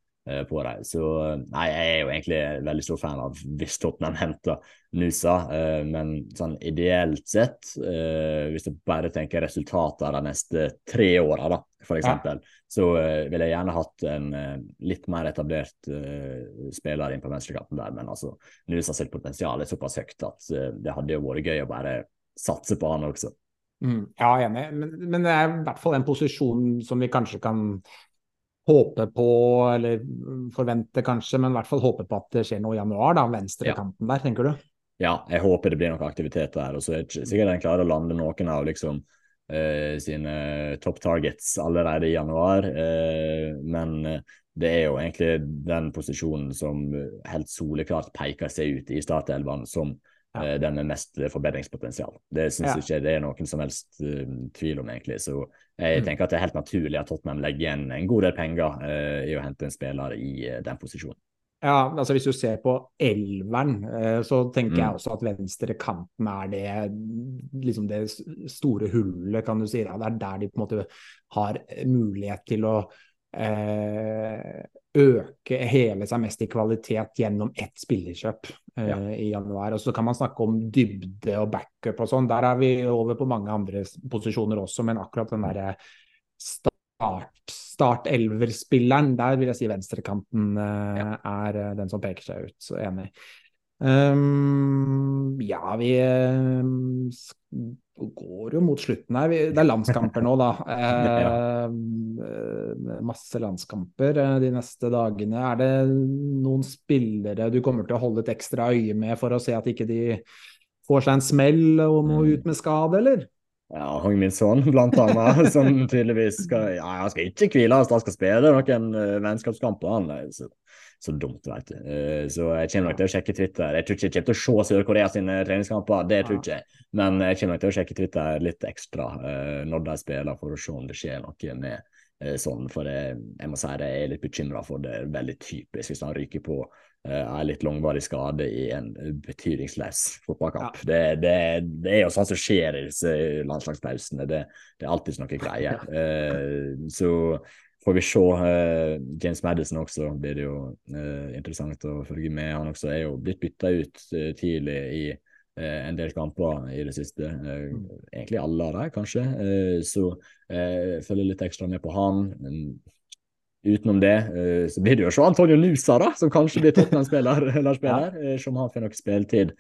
på dem. Så nei, jeg er jo egentlig veldig stor fan av hvis Tottenham henter Nusa, eh, men sånn ideelt sett, eh, hvis du bare tenker resultater de neste tre åra, da, for Ja. eksempel, så eh, ville jeg gjerne hatt en eh, litt mer etablert eh, spiller inn på venstrekanten der, men altså Nusa sitt potensial er såpass høyt at eh, det hadde jo vært gøy å bare satse på han også. Mm, ja, enig. Men, men det er i hvert fall en posisjon som vi kanskje kan håpe på, eller forvente kanskje, men i hvert fall håpe på at det skjer noe i januar, da. Venstrekanten der, tenker du? Ja, jeg håper det blir noe aktivitet der, og så er det sikkert en klarer å lande noen av liksom eh, sine top targets allerede i januar, eh, men eh, det er jo egentlig den posisjonen som helt soleklart peker seg ut i startelveren som Ja. eh, den med mest forbedringspotensial. Det syns Ja. ikke det er noen som helst uh, tvil om, egentlig. Så jeg Mm. tenker at det er helt naturlig at Tottenham legger igjen en god del penger uh, i å hente en spiller i uh, den posisjonen. Ja, altså hvis du ser på elveren, eh, så tenker jeg Mm. også at venstre kanten er det liksom det store hullet, kan du si. Ja, Det er der de på en måte har mulighet til å eh, øke, heve seg mest i kvalitet gjennom ett spillerkjøp uh, Ja. i januar. Og så kan man snakke om dybde og backup og sånn. Der er vi over på mange andre posisjoner også, men akkurat den derre start, start-elver-spilleren, der vil jeg si venstrekanten eh, er uh, den som peker seg ut. Så enig. Um, ja, vi eh, går jo mot slutten her. Det er landskamper nå, da. Eh, eh, masse landskamper eh, de neste dagene. Er det noen spillere du kommer til å holde et ekstra øye med for å se at ikke de får seg en smell og må Mm. ut med skade, eller? Ja, Hong Min Son, blant annet, som tydeligvis skal Ja, han skal ikke hvile, han skal spille noen uh, vennskapskamper. Så, dumt, vet du. Eh, så jeg kommer nok til å sjekke Twitter. Jeg tror ikke jeg kommer til å se Sør-Korea sine treningskamper, det tror ikke jeg. Men jeg kommer nok til å sjekke Twitter litt ekstra eh, når de spiller, for å se om det skjer noe med eh, sånn. For jeg, jeg må si det, jeg er litt bekymra for det. Veldig typisk hvis han ryker på en litt langvarig skade i en betydningsløs fotballkamp. Det, det, det er jo sånn som skjer i disse landslagspausene. Det, det er alltid noe greier. Ja. så får vi se. eh, James Madison også blir det jo eh, interessant å følge med. Han også er jo blitt bytta ut eh, tidlig i en del kamper i det siste. Eh, egentlig alle av dem, kanskje. Så jeg følger litt ekstra med på han. Men utenom det så blir det jo å se Antonio Nusa, da, som kanskje blir Tottenham-spiller. eh, Som har for nok spilletid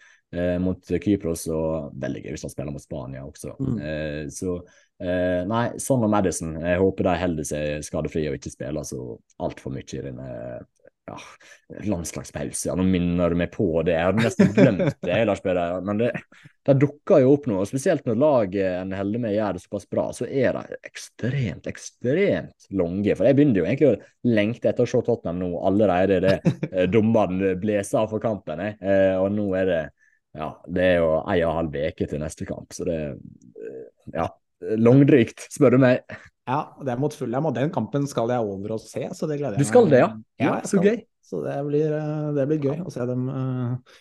mot Kypros, og veldig gøy hvis han spiller mot Spania også. Mm. Så eh, nei, sånn og Madison, jeg håper de holder seg skadefrie og ikke spiller så altfor mye i denne ja, landslagspause. Ja, nå minner du meg på det. Jeg hadde nesten glemt det, Lars Peder. Men det, det dukker jo opp nå. og Spesielt når laget en holder med gjør det såpass bra, så er de ekstremt, ekstremt lange. For jeg begynner jo egentlig å lengte etter å se Tottenham nå allerede det eh, dommeren blåser av for kampen. Eh, og nå er det ja, det er jo en og en halv uke til neste kamp, så det eh, ja, langdrygt, spør du meg. Ja, det er mot Fulham, og den kampen skal jeg over og se, så det gleder jeg meg Du skal det, ja? Ja, Ja, så gøy. Så det blir, eh, det blir gøy å se dem, uh,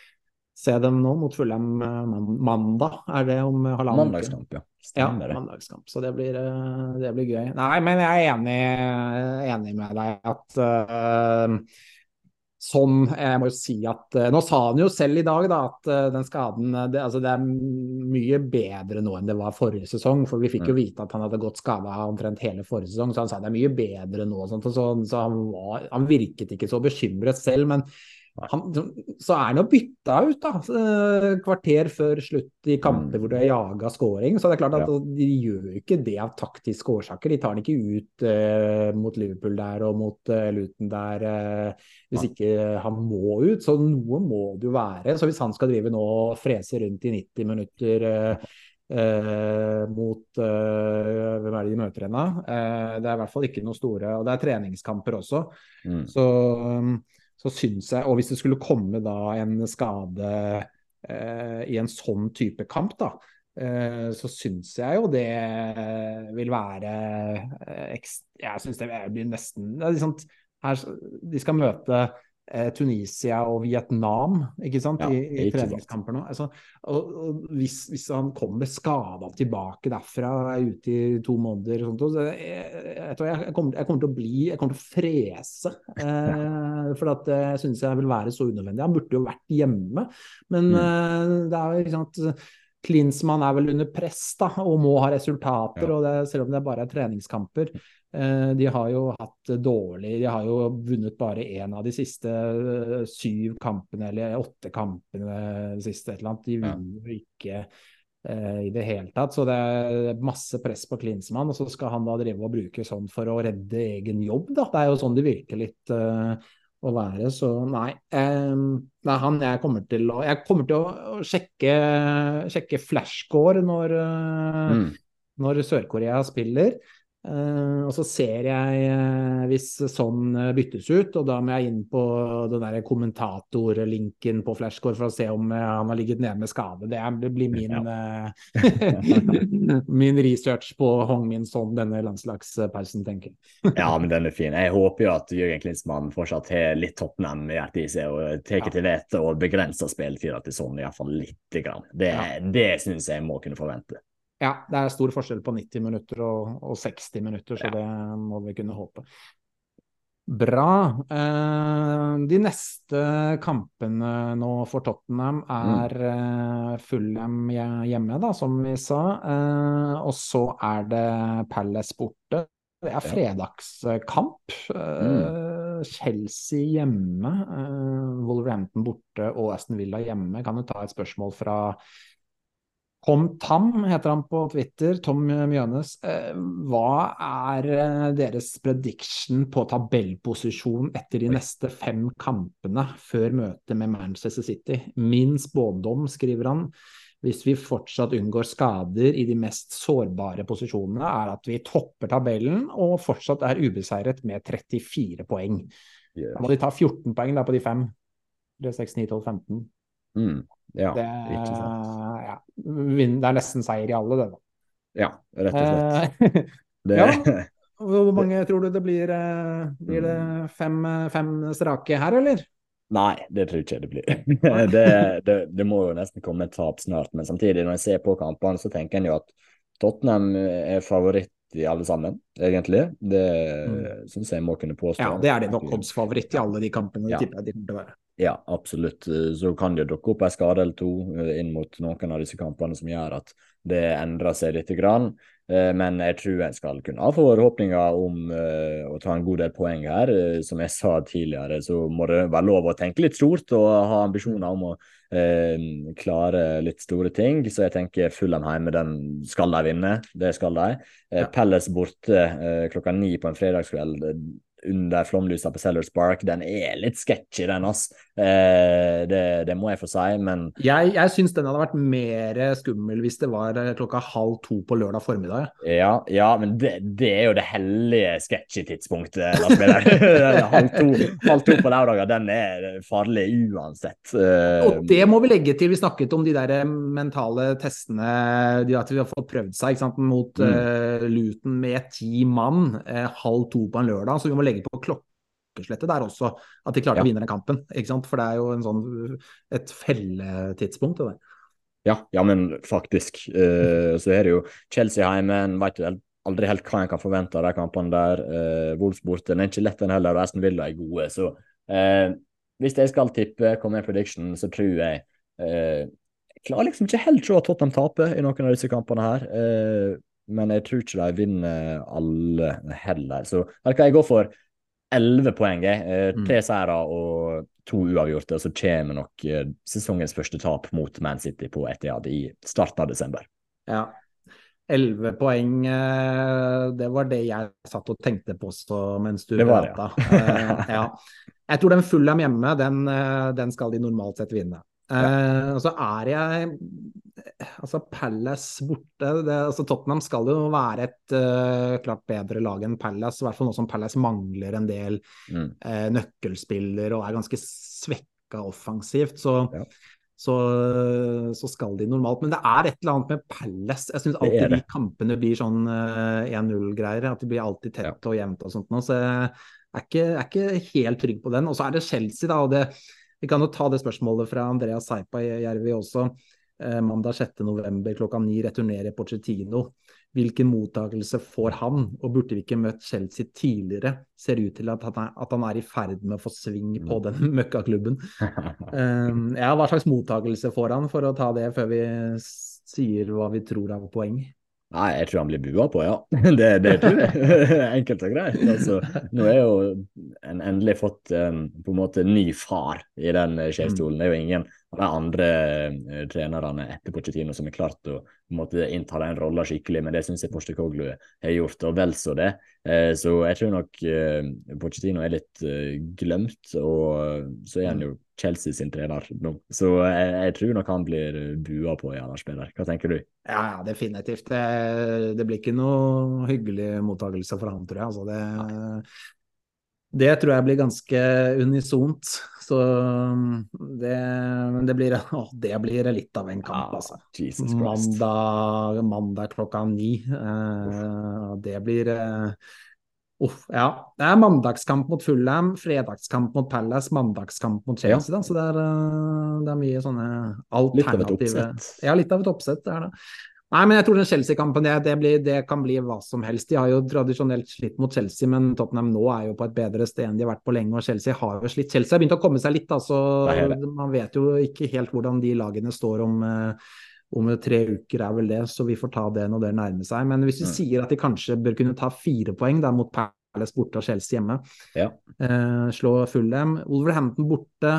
se dem nå mot Fulham man- mandag. Er det om halvannen? Mandagskamp, ja. Ja, Stemmer det. mandagskamp. Så det blir, det blir gøy. Nei, men jeg er enig, enig med deg at eh, Sånn, jeg må jo si at eh, Nå sa han jo selv i dag da, at eh, den skaden eh, det, altså det er mye bedre nå enn det var forrige sesong. For vi fikk jo vite at han hadde gått skada omtrent hele forrige sesong, så han sa det er mye bedre nå. Sånt, så, så han, var, han virket ikke så bekymret selv. men han, så er han jo bytta ut, da. eh, Kvarter før slutt i kamper Mm. hvor det er jaga scoring. Så det er klart at Ja. de gjør ikke det av taktiske årsaker. De tar den ikke ut uh, mot Liverpool der og mot uh, Luton der uh, hvis ikke han må ut. Så noe må det jo være. Så hvis han skal drive nå og frese rundt i 90 minutter Uh, eh, mot eh, Hvem er det de møter ennå. Eh, det er i hvert fall ikke noe store Og det er treningskamper også. Mm. Så, um, så syns jeg Og hvis det skulle komme da en skade eh, i en sånn type kamp, da, eh, så syns jeg jo det vil være eh, Jeg syns det blir nesten det liksom, her, De skal møte Tunisia og Vietnam ikke sant, ja, i, i treningskamper nå. Altså, og, og hvis, hvis, han kommer skada tilbake derfra, er ute i to måneder og sånt, så jeg, jeg, jeg, kommer, jeg, kommer, til å bli Jeg kommer til å frese. Eh, for at jeg synes jeg vil være så unødvendig. Han burde jo vært hjemme, men mm. eh, det er jo ikke sant Klinsmann er vel under press da, og må ha resultater, ja. og det, selv om det bare er treningskamper. Eh, de har jo hatt dårlig De har jo vunnet bare én av de siste eh, syv kampene, eller åtte kampene de siste et eller annet. De vinner jo ikke eh, i det hele tatt. Så det er masse press på Klinsmann, og så skal han da drive og bruke sånn for å redde egen jobb, da. Det er jo sånn det virker litt. Å være, så nei. Um, det er han jeg kommer til å Jeg kommer til å sjekke, sjekke flashscore når, mm. når Sør-Korea spiller. Uh, og så ser jeg uh, hvis sånn uh, byttes ut, og da må jeg inn på den der kommentatorlinken på Flashcore for å se om han har ligget nede med skade. Det, blir min, ja. min research på Hong Min Son, denne landslagspausen, tenker jeg. ja, men den er fin. Jeg håper jo at Jørgen Klinsmann fortsatt har litt Tottenham i hjertet i seg og tar ja. til vettet og begrenser spilletida til Son iallfall lite grann. Det, ja. det syns jeg må kunne forvente. Ja, det er stor forskjell på 90 minutter og, og 60 minutter, så ja. det må vi kunne håpe. Bra. Eh, de neste kampene nå for Tottenham er mm. eh, Fulham hjemme, da, som vi sa. Eh, og så er det Palace borte. Det er fredagskamp. Mm. Chelsea hjemme, Wolverhampton borte og Aston Villa hjemme. Kan du ta et spørsmål fra Tom Tam heter han på Twitter, Tom Mjønes. Eh, hva er eh, deres prediction på tabellposisjon etter de neste fem kampene før møtet med Manchester City? Min spådom, skriver han, hvis vi fortsatt unngår skader i de mest sårbare posisjonene, er at vi topper tabellen og fortsatt er ubeseiret med 34 poeng. Da må de ta 14 poeng da på de fem. Det er 6, 9, 12, 15. Mm. Ja, det, ikke sant. Ja, det er nesten seier i alle, det. da. Ja, rett og slett. Eh, det... ja. Hvor mange tror du det blir? Eh, blir det mm. fem, fem strake her, eller? Nei, det tror jeg ikke det blir. det, det, det, må jo nesten komme et tap snart. Men samtidig, når jeg ser på kampene, så tenker en jo at Tottenham er favoritt i alle sammen, egentlig. Det mm. syns jeg må kunne påstå. Ja, det er det nok oddsfavoritt i alle de kampene. Ja. tipper jeg de kommer til å være. Ja, absolutt. Så kan det dukke opp en skade eller to eh, inn mot noen av disse kampene som gjør at det endrer seg litt. Grann. Eh, men jeg tror en skal kunne ha forhåpninger om eh, å ta en god del poeng her. Som jeg sa tidligere, så må det være lov å tenke litt stort og ha ambisjoner om å eh, klare litt store ting. Så jeg tenker Fulham hjemme, den skal de vinne. Det skal de. Eh, ja. Pelles borte eh, klokka ni på en fredagskveld under flomlysa på Sellers Park, den er litt sketchy, den, ass. Eh, det, det, må jeg få si, men Jeg, jeg syns den hadde vært mer skummel hvis det var eh, klokka halv to på lørdag formiddag. Ja, ja men det, det er jo det hellige sketchy tidspunktet, halv, to, halv to på lørdager, den er farlig uansett. Eh, Og det må vi legge til. Vi snakket om de der mentale testene, de at vi har fått prøvd seg mot mm. uh, Luton med ti mann uh, halv to på en lørdag. så vi må legge legge på klokkeslettet der også, at de klarte ja. å vinne den kampen. ikke sant? For det er jo en sånn, et felletidspunkt. det der. Ja, ja, men faktisk. Uh, så er det jo Chelsea hjemme. En jo aldri helt hva en kan forvente av de kampene der. Uh, Wolfs borte. Den er ikke lett, den heller. og Aston Villa er gode. Så uh, hvis jeg skal tippe, komme med prediction, så tror jeg uh, Jeg klarer liksom ikke helt å se at Tottenham taper i noen av disse kampene her. Uh, men jeg tror ikke de vinner alle heller. Så her kan jeg gå for elleve poeng. Eh, mm. tre seire og to uavgjorte. Og så kommer nok eh, sesongens første tap mot Man City på Etiad i starten av desember. Ja. Elleve poeng, eh, det var det jeg satt og tenkte på også mens du prata. Ja. ja. Jeg tror den Fulham hjemme, den, den, skal de normalt sett vinne. Eh, og så er jeg Altså, Palace borte det, altså Tottenham skal jo være et uh, klart bedre lag enn Palace. I hvert fall nå som Palace mangler en del mm. uh, nøkkelspillere og er ganske svekka offensivt. Så, ja. så, så, skal de normalt Men det er et eller annet med Palace. Jeg syns alltid de kampene blir sånn uh, eh, 1-0-greier. At de blir alltid tett ja. og jevnt og sånt. Nå, så jeg er ikke, er ikke helt trygg på den. Og så er det Chelsea, da. og det vi kan jo ta det spørsmålet fra Andreas Seipa i Jervi også. Eh, mandag 6.11 klokka ni returnerer Pochettino. Hvilken mottakelse får han, og burde vi ikke møtt Chelsea tidligere? Ser ut til at han er, at han er i ferd med å få sving på den møkkaklubben. Um, ja, hva slags mottakelse får han, for å ta det før vi sier hva vi tror av poeng? Nei, jeg tror han blir bua på, ja. Det, det tror jeg. Enkelt og greit. Altså, nå er jo en endelig fått um, på en måte ny far i den skjevstolen. Det er jo ingen de andre uh, trenerne etter Pochettino som har klart å måtte innta den rolla skikkelig, men det syns jeg Porstekoglu har gjort, og vel så det. Uh, så jeg tror nok uh, Pochettino er litt glemt, og så er han jo Chelsea sin trener nå. Så jeg, jeg, tror nok han blir bua på i andre. Hva tenker du? Ja, definitivt. Det, det, blir ikke noe hyggelig mottakelse for han, tror jeg. Altså, det, det, tror jeg blir ganske unisont. Så det, det, blir, å, det blir litt av en kamp, altså. Mandag, mandag klokka ni. Eh, det blir Uff, ja. Det er mandagskamp mot Fulham, fredagskamp mot Palace, mandagskamp mot Chelsea. Ja. Så det er, eh, det er, mye sånne alternative Litt av et oppsett. Ja, litt av et oppsett. Det er det. Nei, men jeg tror den Chelsea-kampen det, det, det, kan bli hva som helst. De har jo tradisjonelt slitt mot Chelsea, men Tottenham nå er jo på et bedre sted enn de har vært på lenge. Og Chelsea har jo slitt. Chelsea har begynt å komme seg litt, altså. Man vet jo ikke helt hvordan de lagene står om uh, om tre uker er vel det, så vi får ta det når det nærmer seg. Men hvis vi mm. sier at de kanskje bør kunne ta fire poeng da, mot Palace borte og Chelsea hjemme, ja. eh, slå Fulham Wolverhampton borte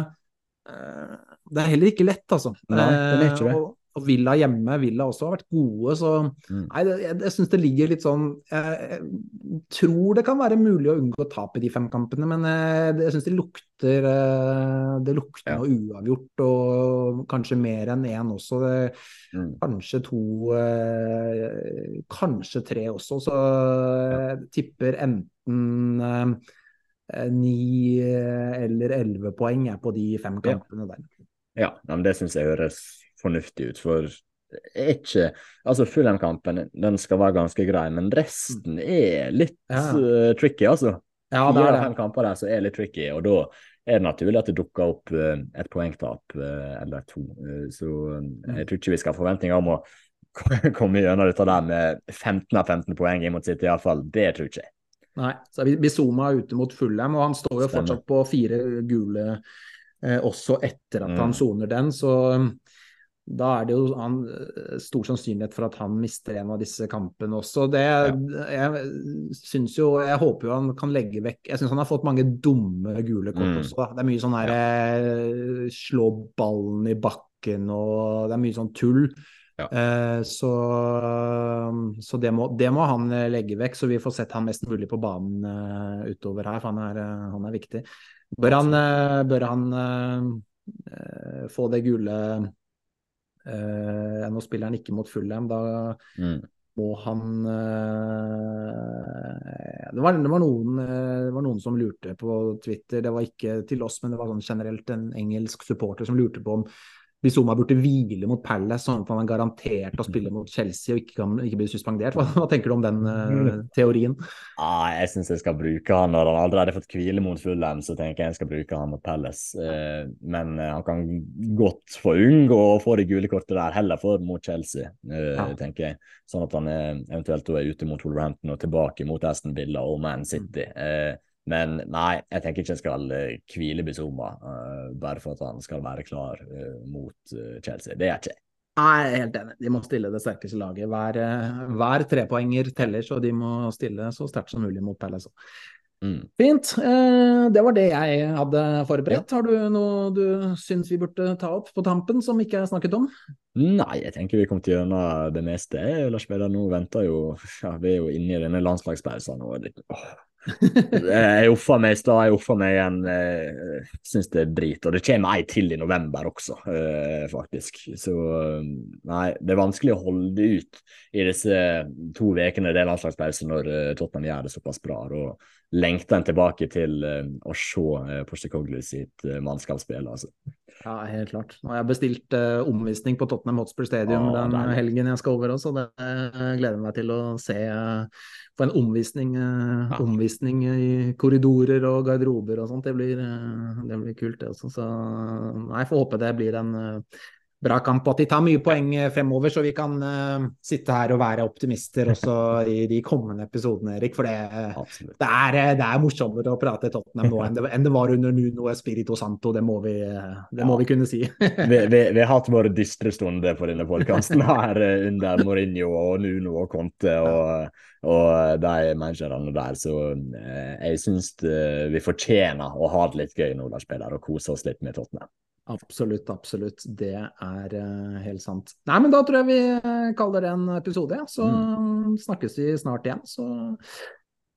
eh, Det er heller ikke lett, altså. Nei, det er ikke det. Eh, og, og Villa hjemme, Villa også har vært gode, så mm. Nei, jeg, jeg syns det ligger litt sånn jeg, jeg, tror det kan være mulig å unngå tap i de fem kampene, men jeg, eh, jeg syns det lukter eh, Det lukter ja. noe uavgjort, og kanskje mer enn én også. Det, mm. Kanskje to eh, Kanskje tre også, så jeg tipper enten ni eller elleve poeng er på de fem kampene ja. der. Ja, men det syns jeg høres fornuftig ut. For ikke Altså, Fulham-kampen den skal være ganske grei, men resten mm. er litt ja. uh, tricky, altså. Ja, det er det. fem kamper der så er litt tricky, og da er det naturlig at det dukker opp uh, et poengtap uh, eller to. så mm. jeg tror ikke vi skal ha forventninger om å komme gjennom dette der med 15 av 15 poeng imot City, iallfall. Det tror jeg ikke. Nei, så Bizoma er ute mot Fulham, og han står jo Stemmer. fortsatt på fire gule også etter at mm. han soner den. Så da er det jo han, eh, stor sannsynlighet for at han mister en av disse kampene også. Det, ja. Jeg syns jo Jeg håper jo han kan legge vekk Jeg syns han har fått mange dumme gule kort mm. også. Da. Det er mye sånn her ja. Eh, slå ballen i bakken og Det er mye sånn tull. Ja. Eh, så, så det, må, det, må, han legge vekk, så vi får sett han mest mulig på banen uh, utover her, for han er, uh, han er viktig. Bør han, uh, bør han få det gule Uh, nå spiller han ikke mot Fulham, da mm. må han uh, det, var, det, var noen, uh, det, var, noen, som lurte på Twitter, det var ikke til oss, men det var sånn generelt en engelsk supporter som lurte på om Bizuma burde hvile mot Palace, sånn at han er garantert å spille mot Chelsea og ikke, kan, ikke bli suspendert. Hva, hva, tenker du om den uh, teorien? Ah, jeg syns jeg skal bruke han når han allerede har fått hvile mot Fulham, så tenker jeg jeg skal bruke han mot Palace. Uh, men uh, han kan godt få unngå å få det gule kortet der, heller for mot Chelsea, ja. tenker jeg. Sånn at han eventuelt er ute mot Wolverhampton og tilbake mot Aston Villa og Man City. Mm. Men nei, jeg tenker ikke jeg skal uh, hvile Bizuma uh, bare for at han skal være klar uh, mot Chelsea. Det jeg ikke. Nei, jeg er helt enig. De må stille det sterkeste laget. Hver, hver trepoenger teller, så de må stille så sterkt som mulig mot Palace. Mm. Fint. det var det jeg hadde forberedt. Har du noe du syns vi burde ta opp på tampen som ikke er snakket om? Nei, jeg tenker vi kom til gjennom det meste. Lars Peder, nå venter jo ja, Vi er jo inne i denne landslagspausen nå. Jeg offa meg i stad, jeg offa meg igjen. Jeg syns det er drit. Og det kommer ei til i november også, faktisk. Så nei, det er vanskelig å holde ut i disse to ukene det er landslagspause når Tottenham gjør det såpass bra. Og lengter en tilbake til å se Porsche sitt mannskapsspill, altså. Ja, helt klart. Nå har jeg bestilt uh, omvisning på Tottenham Hotspur Stadium ah, den helgen jeg skal over også, så det uh, gleder jeg meg til å se. Uh, få en omvisning, ja. omvisning, i korridorer og garderober og sånt. Det blir, det blir kult, det også. Så nei, får håpe det blir en bra kamp, og at de tar mye poeng eh, fremover, så vi kan uh, sitte her og være optimister også i de kommende episodene, Erik. For det, det, er, eh, det er, morsommere å prate Tottenham nå enn det, enn det var under Nuno Espirito Santo, det må vi, det må ja. vi kunne si. vi, vi, vi, har hatt våre dystre stunder på denne podkasten her under Mourinho og Nuno og Conte og, og de managerne der, så jeg syns vi fortjener å ha det litt gøy nå, Lars Peder, og kose oss litt med Tottenham. Absolutt, absolutt. Det er uh, helt sant. Nei, men da tror jeg vi uh, kaller det en episode, ja. Så mm. snakkes vi snart igjen. Så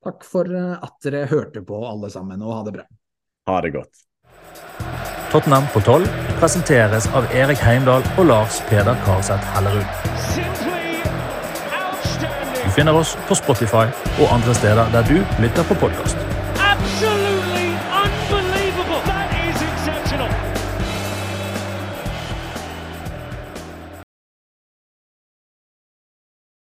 takk for uh, at dere hørte på, alle sammen, og ha det bra. Ha det godt. Tottenham på 12 presenteres av Erik Heimdal og Lars Peder Karseth Hellerud. Du finner oss på Spotify og andre steder der du lytter på podkast.